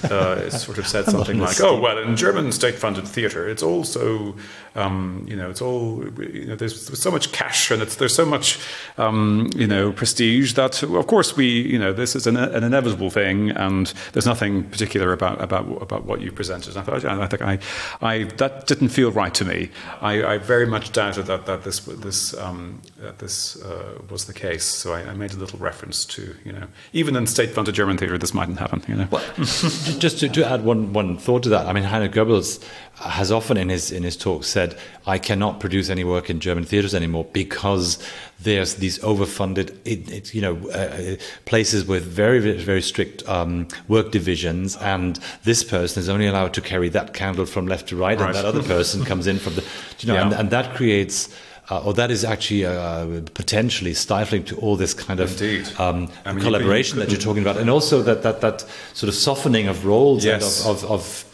uh, sort of said something like, "Oh, well, in German state-funded theatre, it's also, um, you know, it's all, you know, there's, there's, so much cash and it's there's so much, um, you know, prestige that, of course, we, you know, this is an, an, inevitable thing, and there's nothing particular about about about what you presented." And I thought, I think I, I that didn't feel right to me. I, I very much doubted that that this this um, that this. Uh, was the case. So I, I, made a little reference to, you know, even in state-funded German theatre, this mightn't happen. You know. Well, [laughs] just to, to, add one one thought to that, I mean, Heiner Goebbels has often in his in his talks said, "I cannot produce any work in German theatres anymore because there's these overfunded, it, it, you know, uh, places with very very, very strict um, work divisions, and this person is only allowed to carry that candle from left to right, right. and that other person comes in from the, you know, yeah. and, and that creates." Uh, or that is actually uh, potentially stifling to all this kind of um, I mean, collaboration that you're talking about, and also that that that sort of softening of roles yes. and of, of, of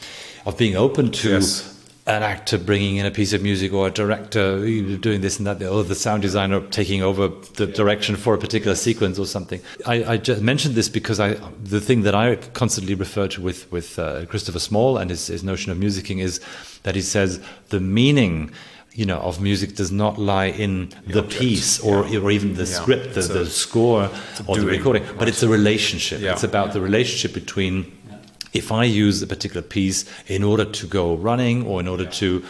of being open to. Yes an actor bringing in a piece of music or a director doing this and that, or the sound designer taking over the direction for a particular sequence or something. I, I just mentioned this because I, the thing that I constantly refer to with, with uh, Christopher Small and his, his notion of musicking is that he says the meaning you know of music does not lie in the, the piece or, yeah. or even the yeah. script the, the score or the recording but it's a relationship. Yeah. it's about the relationship between if i use a particular piece in order to go running or in order to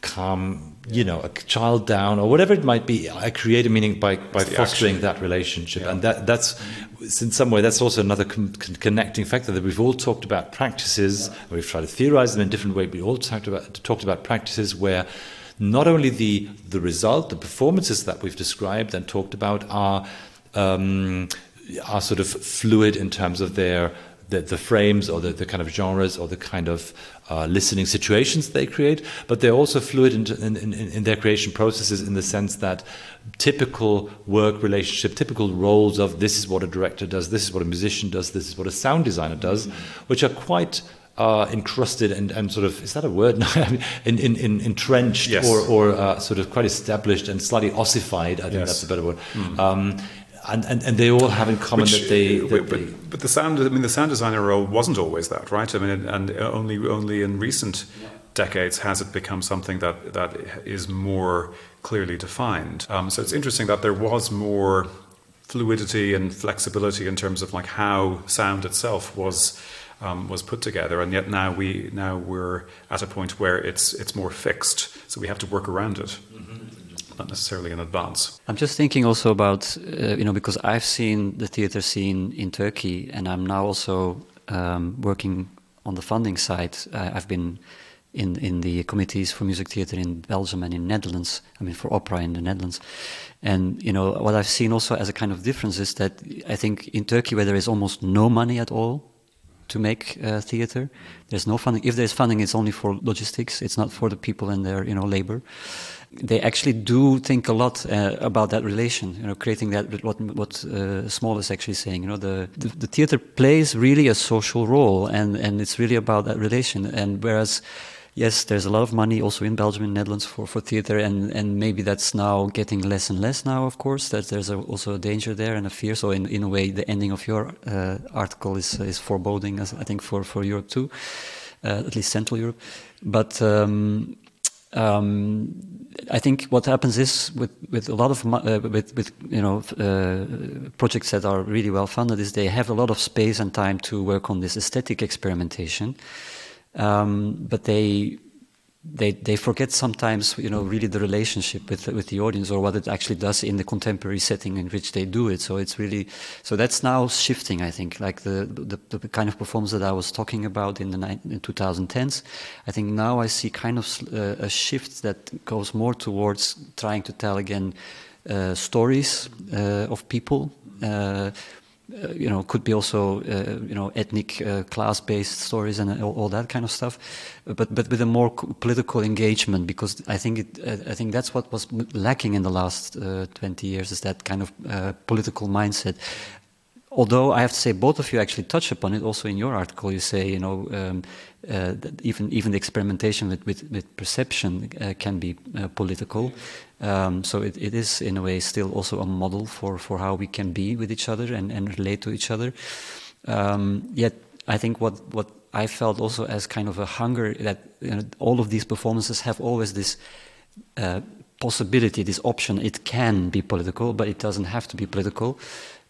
calm you know a child down or whatever it might be i create a meaning by, by fostering that relationship. And that that's in some way that's also another con- connecting factor that we've all talked about practices. We've tried to theorize them in different ways we all talked about talked about practices where not only the, the result, the performances that we've described and talked about are, um, are sort of fluid in terms of their the, the frames or the, the kind of genres or the kind of uh, listening situations they create, but they're also fluid in, in, in, their creation processes in the sense that typical work relationship, typical roles of this is what a director does, this is what a musician does, this is what a sound designer does, which are quite uh, encrusted and, and sort of is that a word? [laughs] in, in, in, entrenched yes. or, or uh, sort of quite established and slightly ossified. I think yes. that's a better word. Mm. Um, and, and, and they all have in common Which, that they. That but, they but, the sound, I mean, the sound designer role wasn't always that, right? I mean, and only only in recent decades has it become something that that is more clearly defined. Um, so it's interesting that there was more fluidity and flexibility in terms of like how sound itself was um, was put together, and yet now we now we're at a point where it's it's more fixed, so we have to work around it. Not necessarily in advance. I'm just thinking also about, uh, you know, because I've seen the theater scene in Turkey, and I'm now also um, working on the funding side. I've been in, in the committees for music theater in Belgium and in Netherlands. I mean, for opera in the Netherlands. And you know what I've seen also as a kind of difference is that I think in Turkey, where there is almost no money at all to make uh, theater. There's no funding. If there's funding, it's only for logistics. It's not for the people and their you know labor. They actually do think a lot uh, about that relation. You know, creating that what what uh, Small is actually saying. You know, the, the, the theater plays really a social role, and and it's really about that relation. And whereas yes, there's a lot of money also in Belgium and Netherlands for, for theater, and, and maybe that's now getting less and less now, of course, that there's a, also a danger there and a fear. So, in, in a way, the ending of your uh, article is, is foreboding, I think, for, for Europe too, uh, at least Central Europe. But um, um, I think what happens is with, with a lot of uh, with, with you know uh, projects that are really well funded is they have a lot of space and time to work on this aesthetic experimentation, um, but they they they forget sometimes you know really the relationship with with the audience or what it actually does in the contemporary setting in which they do it. So it's really so that's now shifting i think. Like the the, the kind of performance that i was talking about in the in 2010s i think now i see kind of uh, a shift that goes more towards trying to tell again uh, stories uh, of people uh, uh, you know, could be also uh, you know ethnic, uh, class-based stories and all, all, that kind of stuff, but but with a more political engagement because I think it, I think that's what was lacking in the last 20 years is that kind of political mindset. Although I have to say both of you actually touch upon it also in your article. You say you know um, uh, even even the experimentation with with, with perception uh, can be uh, political um, so it, it is in a way still also a model for for how we can be with each other and, and relate to each other um, yet I think what what I felt also as kind of a hunger that you know, all of these performances have always this uh, possibility, this option. It can be political, but it doesn't have to be political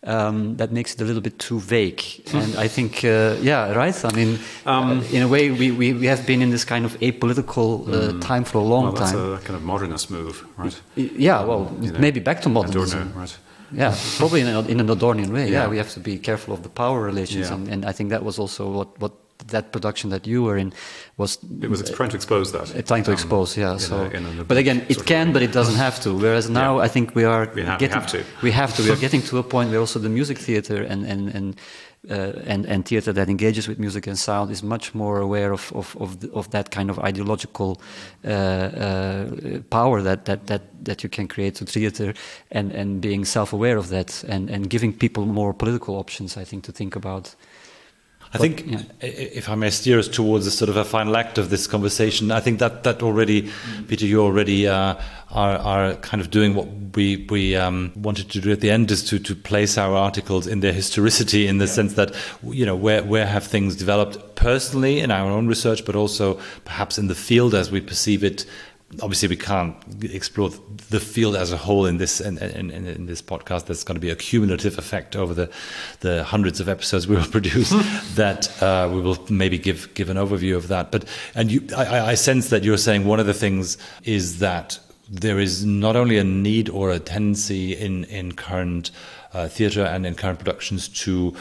um, that makes it a little bit too vague. and I think, uh, yeah, right. I mean, um, uh, in a way, we, we, we have been in this kind of apolitical uh, mm, time for a long well, that's time. a kind of modernist move, right? Yeah, well, you know, maybe back to modernism. Adorno, right. Yeah, probably in, a, in an Adornian way. Yeah. yeah. we have to be careful of the power relations, yeah. and, and I think that was also what, what that production that you were in was it was trying to expose that. Uh, trying to um, expose yeah so a, a but again it can but it doesn't have to whereas now yeah. i think we are we have, getting, we have to. we have to. We are [laughs] getting to a point where also the music theater and and and uh, and, and theater that engages with music and sound is much more aware of of of, the, of that kind of ideological uh, uh, power that, that that that you can create through theater and and being self-aware of that and and giving people more political options I think to think about I think, yeah. if I may steer us towards a sort of a final act of this conversation, I think that that already, Pieter, you already uh, are, are kind of doing what we we um, wanted to do at the end, is to to place our articles in their historicity, in the yeah. sense that you know where where have things developed personally in our own research, but also perhaps in the field as we perceive it obviously we can't explore the field as a whole in this in, in, in, this podcast. There's going to be a cumulative effect over the the hundreds of episodes we will [laughs] produce. [laughs] that uh, we will maybe give give an overview of that. But and you, I, I sense that you're saying one of the things is that there is not only a need or a tendency in in current uh, theatre and in current productions to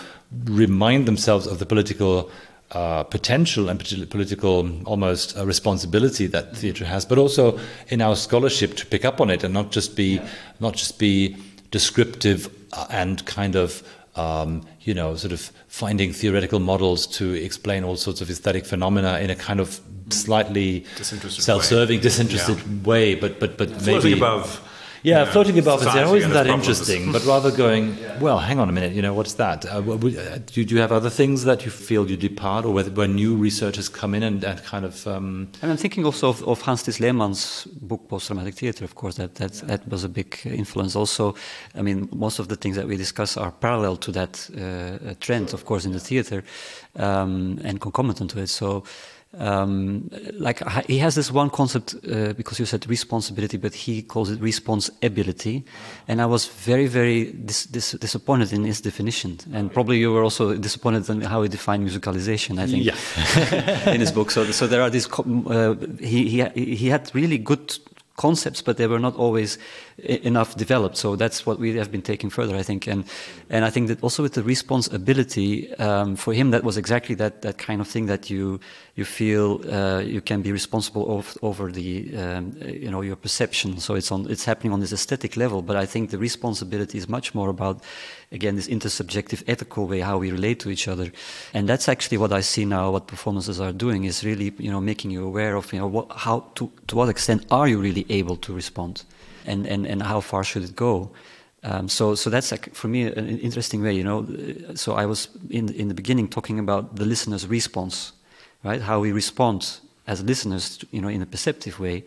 remind themselves of the political uh, potential and political almost uh, responsibility that theatre has, but also in our scholarship to pick up on it and not just be not just be descriptive uh, and kind of um, you know sort of finding theoretical models to explain all sorts of aesthetic phenomena in a kind of slightly self-serving, way. disinterested yeah. way, but but but maybe above yeah, yeah, floating above and saying, "Oh, isn't that interesting?" but rather going, "Well, hang on a minute. You know, what's that? Uh, uh do, you have other things that you feel you depart, or where, where new researchers come in and, and kind of?" Um... And I'm thinking also of, of Hans-Thies Lehmann's book Postdramatic Theater. Of course, that that yeah. that was a big influence. Also, I mean, most of the things that we discuss are parallel to that uh, trend, of course, in the theater um, and concomitant to it. So um, like he has this one concept uh, because you said responsibility, but he calls it responsibility, and I was very, very dis dis disappointed in his definition, and probably you were also disappointed in how he defined musicalization. I think yeah. [laughs] in his book. So, so there are these. Uh, he he he had really good concepts, but they were not always enough developed. So that's what we have been taking further, I think. And and I think that also with the responsibility um, for him, that was exactly that that kind of thing that you you feel uh, you can be responsible of, over the um, you know your perception. So it's on it's happening on this aesthetic level. But I think the responsibility is much more about again this intersubjective ethical way how we relate to each other and that's actually what i see now what performances are doing is really you know making you aware of you know what, how to, to what extent are you really able to respond and, and, and how far should it go um, so, so that's like, for me an interesting way, you know. So I was in in the beginning talking about the listener's response, right? How we respond as listeners, you know, in a perceptive way,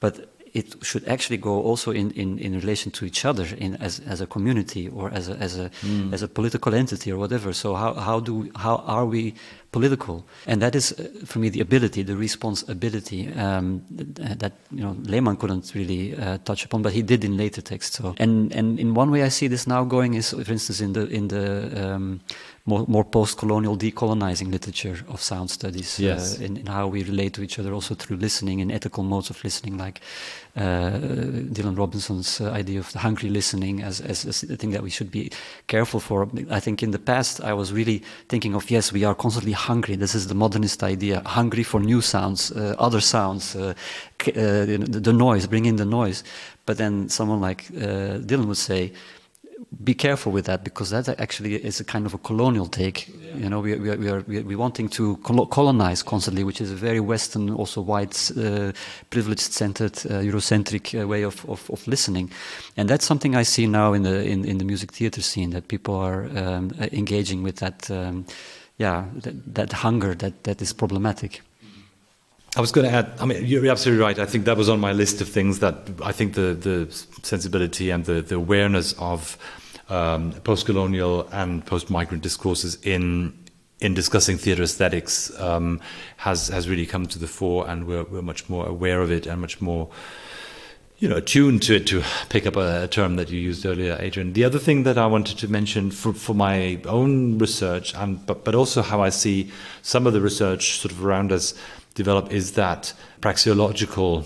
but it should actually go also in, in, in relation to each other in, as, as a community or as a, as, a, mm. as a political entity or whatever. So how, how, do, how are we political? And that is, uh, for me, the ability, the responsibility um, that you know Lehmann couldn't really uh, touch upon, but he did in later texts. So, and, and in one way I see this now going is, for instance, in the, in the um, more, more post-colonial decolonizing literature of sound studies uh, yes. uh, in, in, how we relate to each other also through listening and ethical modes of listening like uh, Dylan Robinson's uh, idea of the hungry listening as, as, as, a thing that we should be careful for. I think in the past I was really thinking of yes we are constantly hungry this is the modernist idea hungry for new sounds uh, other sounds uh, the, the, noise bring in the noise but then someone like Dylan would say be careful with that because that actually is a kind of a colonial take. Yeah. You know, we, we, are, we are we are wanting to colonize constantly, which is a very Western, also white, uh, privileged-centered, uh, Eurocentric uh, way of, of, of, listening, and that's something I see now in the in, in the music theater scene that people are um, engaging with that, um, yeah, that, that hunger that that is problematic. I was going to add. I mean, you're absolutely right. I think that was on my list of things that I think the the sensibility and the the awareness of um, post-colonial and post-migrant discourses in in discussing theatre aesthetics um, has has really come to the fore, and we're we're much more aware of it and much more. You know, attuned to it to pick up a, a term that you used earlier, Adrian. The other thing that I wanted to mention for, for my own research, and but, but also how I see some of the research sort of around us develop is that praxeological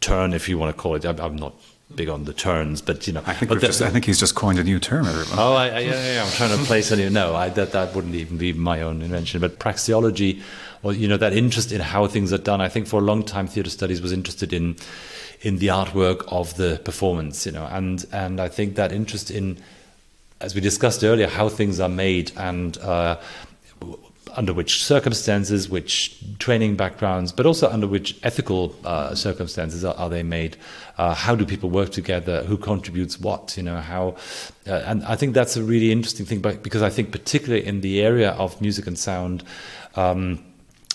turn, if you want to call it. I'm not big on the turns, but you know. I think, the, just, I think he's just coined a new term. Everyone. Oh, I, I, yeah, yeah, I'm trying to place a new. No, I, that that wouldn't even be my own invention. But praxeology, or you know, that interest in how things are done. I think for a long time, theatre studies was interested in in the artwork of the performance. You know, and and I think that interest in as we discussed earlier, how things are made and uh, under which circumstances, which training backgrounds, but also under which ethical uh, circumstances are, are, they made? Uh, how do people work together? Who contributes what? You know how, uh, and I think that's a really interesting thing, because I think particularly in the area of music and sound. Um,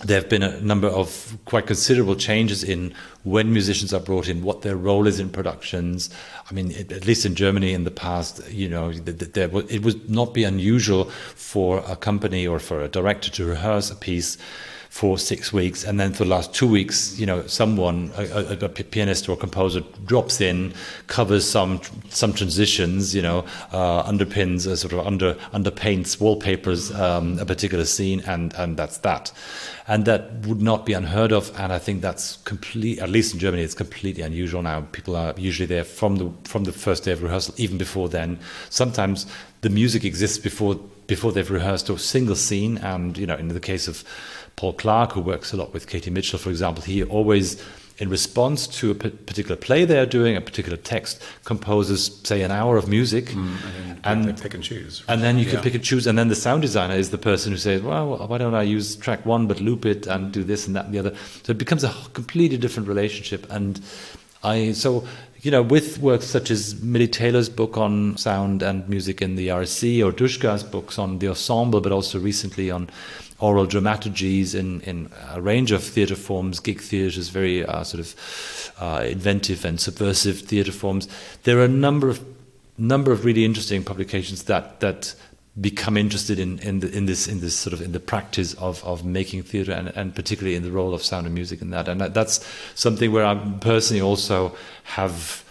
there have been a number of quite considerable changes in when musicians are brought in, what their role is in productions. I mean, at least in Germany in the past, you know, there, it would not be unusual for a company or for a director to rehearse a piece for six weeks, and then for the last two weeks, you know, someone, a, a, a pianist or composer, drops in, covers some some transitions, you know, uh, underpins, uh, sort of under underpaints, wallpapers um, a particular scene, and and that's that, and that would not be unheard of. And I think that's complete, at least in Germany, it's completely unusual now. People are usually there from the from the first day of rehearsal, even before then. Sometimes the music exists before before they've rehearsed a single scene, and you know, in the case of Paul Clark, who works a lot with Katie Mitchell, for example, he always, in response to a particular play they're doing, a particular text, composes, say, an hour of music. Mm, and, and pick and choose. And then you yeah. can pick and choose. And then the sound designer is the person who says, well, why don't I use track one but loop it and do this and that and the other? So it becomes a completely different relationship. And I, so you know, with works such as Millie Taylor's book on sound and music in the RSC or Dushka's books on the ensemble, but also recently on oral dramaturgies in, in a range of theatre forms, gig theatres, very uh, sort of uh, inventive and subversive theatre forms. There are a number of number of really interesting publications that that become interested in in, the, in this in this sort of in the practice of of making theatre and, and particularly in the role of sound and music in that. And that's something where I personally also have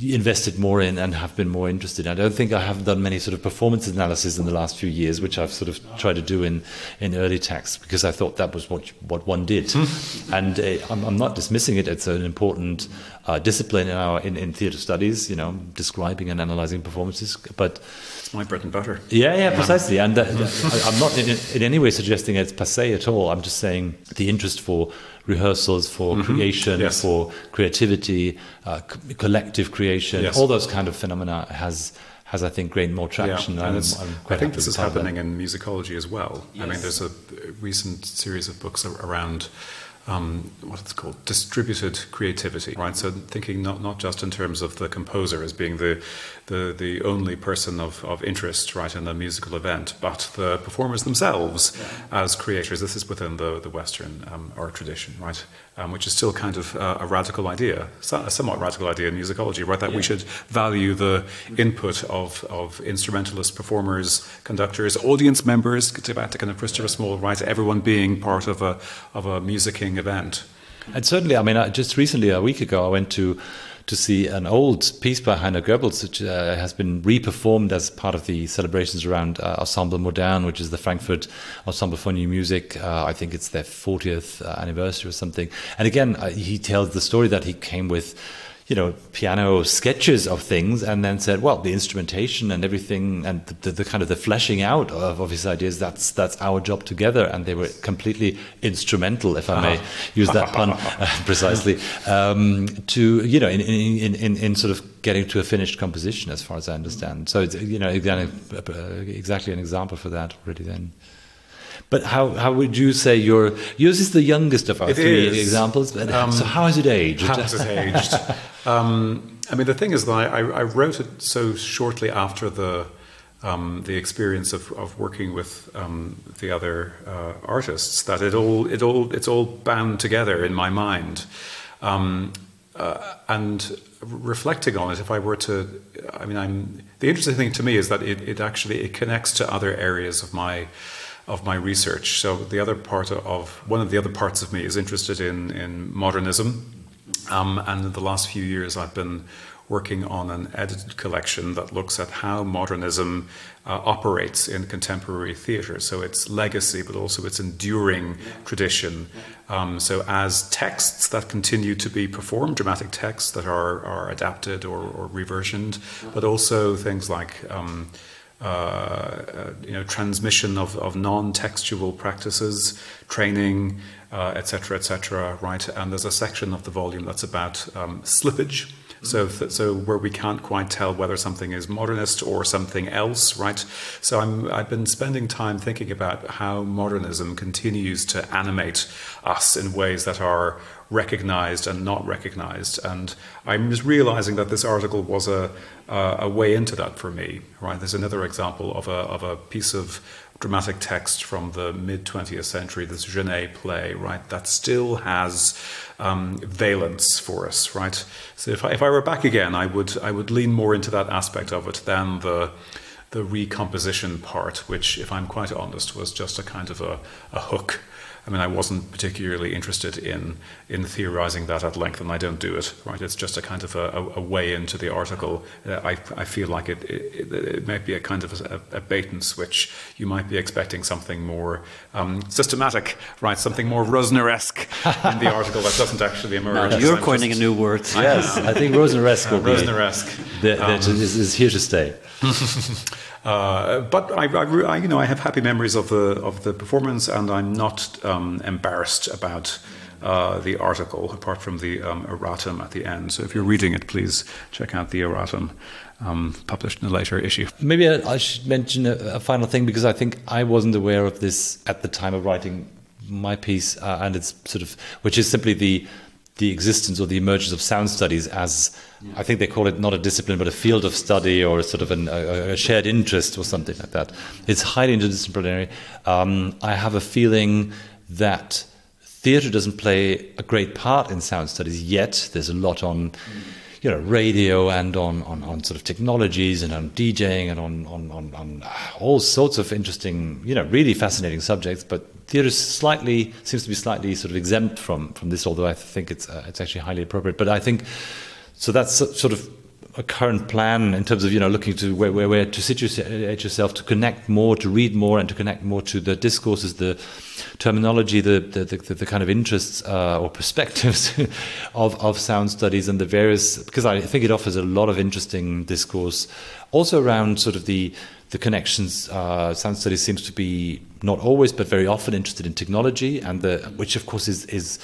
invested more in and have been more interested. I don't think I have done many sort of performance analysis in the last few years, which I've sort of tried to do in, in early texts because I thought that was what what one did. Hmm. and uh, I'm, I'm, not dismissing it. It's an important uh, discipline in our in, in theatre studies. You know, describing and analyzing performances, but. It's my bread and butter. Yeah, yeah, precisely. And uh, I'm not in, in any way suggesting it's passe at all. I'm just saying the interest for rehearsals for mm-hmm. creation, yes. for creativity, uh, co- collective creation, yes. all those kind of phenomena has has I think gained more traction. Yeah. I'm, I'm i think this is happening in musicology as well. Yes. I mean, there's a recent series of books around um, what it's called distributed creativity, right? So thinking not, not just in terms of the composer as being the the, the only person of, of interest, right, in a musical event, but the performers themselves yeah. as creators. This is within the the Western um, art tradition, right, um, which is still kind of uh, a radical idea, a somewhat radical idea in musicology, right? That yeah. we should value the input of of instrumentalist performers, conductors, audience members. To back to kind of Christopher Small, right? Everyone being part of a of a musicking event. And certainly, I mean, just recently, a week ago, I went to to see an old piece by Heiner Goebbels, which uh, has been reperformed as part of the celebrations around uh, Ensemble Moderne, which is the Frankfurt Ensemble for New Music. Uh, I think it's their 40th uh, anniversary or something. And again, uh, he tells the story that he came with you know, piano sketches of things and then said, well, the instrumentation and everything and the, the, the, kind of the fleshing out of, of his ideas, that's, that's our job together. And they were completely instrumental, if I may [laughs] use that pun uh, precisely, um, to, you know, in, in, in, in sort of getting to a finished composition, as far as I understand. So it's, you know, again, exactly an example for that already then. But how, how would you say your yours is the youngest of our it three is. examples? But um, so how has it aged? How has it aged? [laughs] um, I mean, the thing is that I, I, wrote it so shortly after the um, the experience of, of working with um, the other uh, artists that it all it all it's all bound together in my mind. Um, uh, and reflecting on it, if I were to, I mean, I'm the interesting thing to me is that it, it actually it connects to other areas of my of my research. So the other part of one of the other parts of me is interested in in modernism, um, and in the last few years I've been working on an edited collection that looks at how modernism uh, operates in contemporary theatre. So its legacy, but also its enduring tradition. Um, so as texts that continue to be performed, dramatic texts that are, are adapted or, or reversioned, but also things like um, uh, uh, you know, transmission of, of non-textual practices, training, etc., uh, etc. Et right, and there's a section of the volume that's about um, slippage. So, so where we can't quite tell whether something is modernist or something else, right? So I'm, I've been spending time thinking about how modernism continues to animate us in ways that are recognized and not recognized. And I'm just realizing that this article was a, uh, a way into that for me. Right? There's another example of a of a piece of dramatic text from the mid 20th century, this Genet play, right? That still has um, valence for us, right? So if I, if I were back again, I would I would lean more into that aspect of it than the the recomposition part, which, if I'm quite honest, was just a kind of a, a hook I mean, I wasn't particularly interested in in theorizing that at length, and I don't do it. Right? It's just a kind of a, a, a way into the article. Uh, I, I feel like it, it, it might be a kind of a, a, bait and switch. You might be expecting something more um, systematic, right? Something more Roesner-esque in the article that doesn't actually emerge. Now you're coining just, a new word. Yes, I, I think Roesner-esque [laughs] will uh, Roesner-esque. The, um, is, is here to stay. [laughs] Uh, but I, I, you know, I have happy memories of the of the performance, and I'm not um, embarrassed about uh, the article, apart from the um, erratum at the end. So if you're reading it, please check out the erratum. Um, published in a later issue. Maybe I, I should mention a, a, final thing because I think I wasn't aware of this at the time of writing my piece, uh, and it's sort of which is simply the the existence or the emergence of sound studies as I think they call it not a discipline but a field of study or sort of an, a, a, shared interest or something like that. It's highly interdisciplinary. Um, I have a feeling that theatre doesn't play a great part in sound studies yet. There's a lot on. You know, radio and on, on, on sort of technologies and on DJing and on, on, on, on all sorts of interesting, you know, really fascinating subjects. But theatre slightly seems to be slightly sort of exempt from from this, although I think it's uh, it's actually highly appropriate. But I think so. That's sort of a current plan in terms of you know looking to where, where, where to situate yourself to connect more, to read more, and to connect more to the discourses, the terminology, the the, the, the kind of interests uh, or perspectives [laughs] of of sound studies and the various because I think it offers a lot of interesting discourse, also around sort of the the connections. Uh, sound studies seems to be not always, but very often interested in technology, and the which of course is is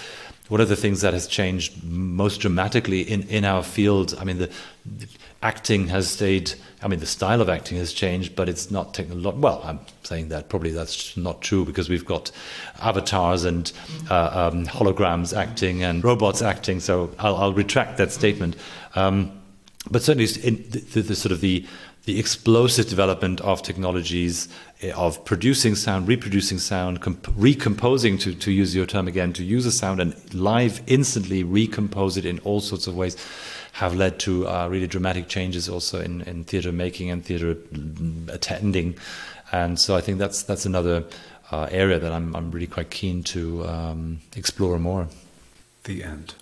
one are the things that has changed most dramatically in, in our field, I mean, the, the acting has stayed, I mean, the style of acting has changed, but it's not taken a lot. Well, I'm saying that probably that's not true because we've got avatars and uh, um, holograms acting and robots acting, so I'll, I'll retract that statement. Um, but certainly, in the, the, the sort of the the explosive development of technologies eh, of producing sound, reproducing sound, comp- recomposing, to, to use your term again, to use a sound and live instantly recompose it in all sorts of ways have led to uh, really dramatic changes also in, in theatre making and theatre attending. And so I think that's, that's another uh, area that I'm, I'm really quite keen to um, explore more. The end.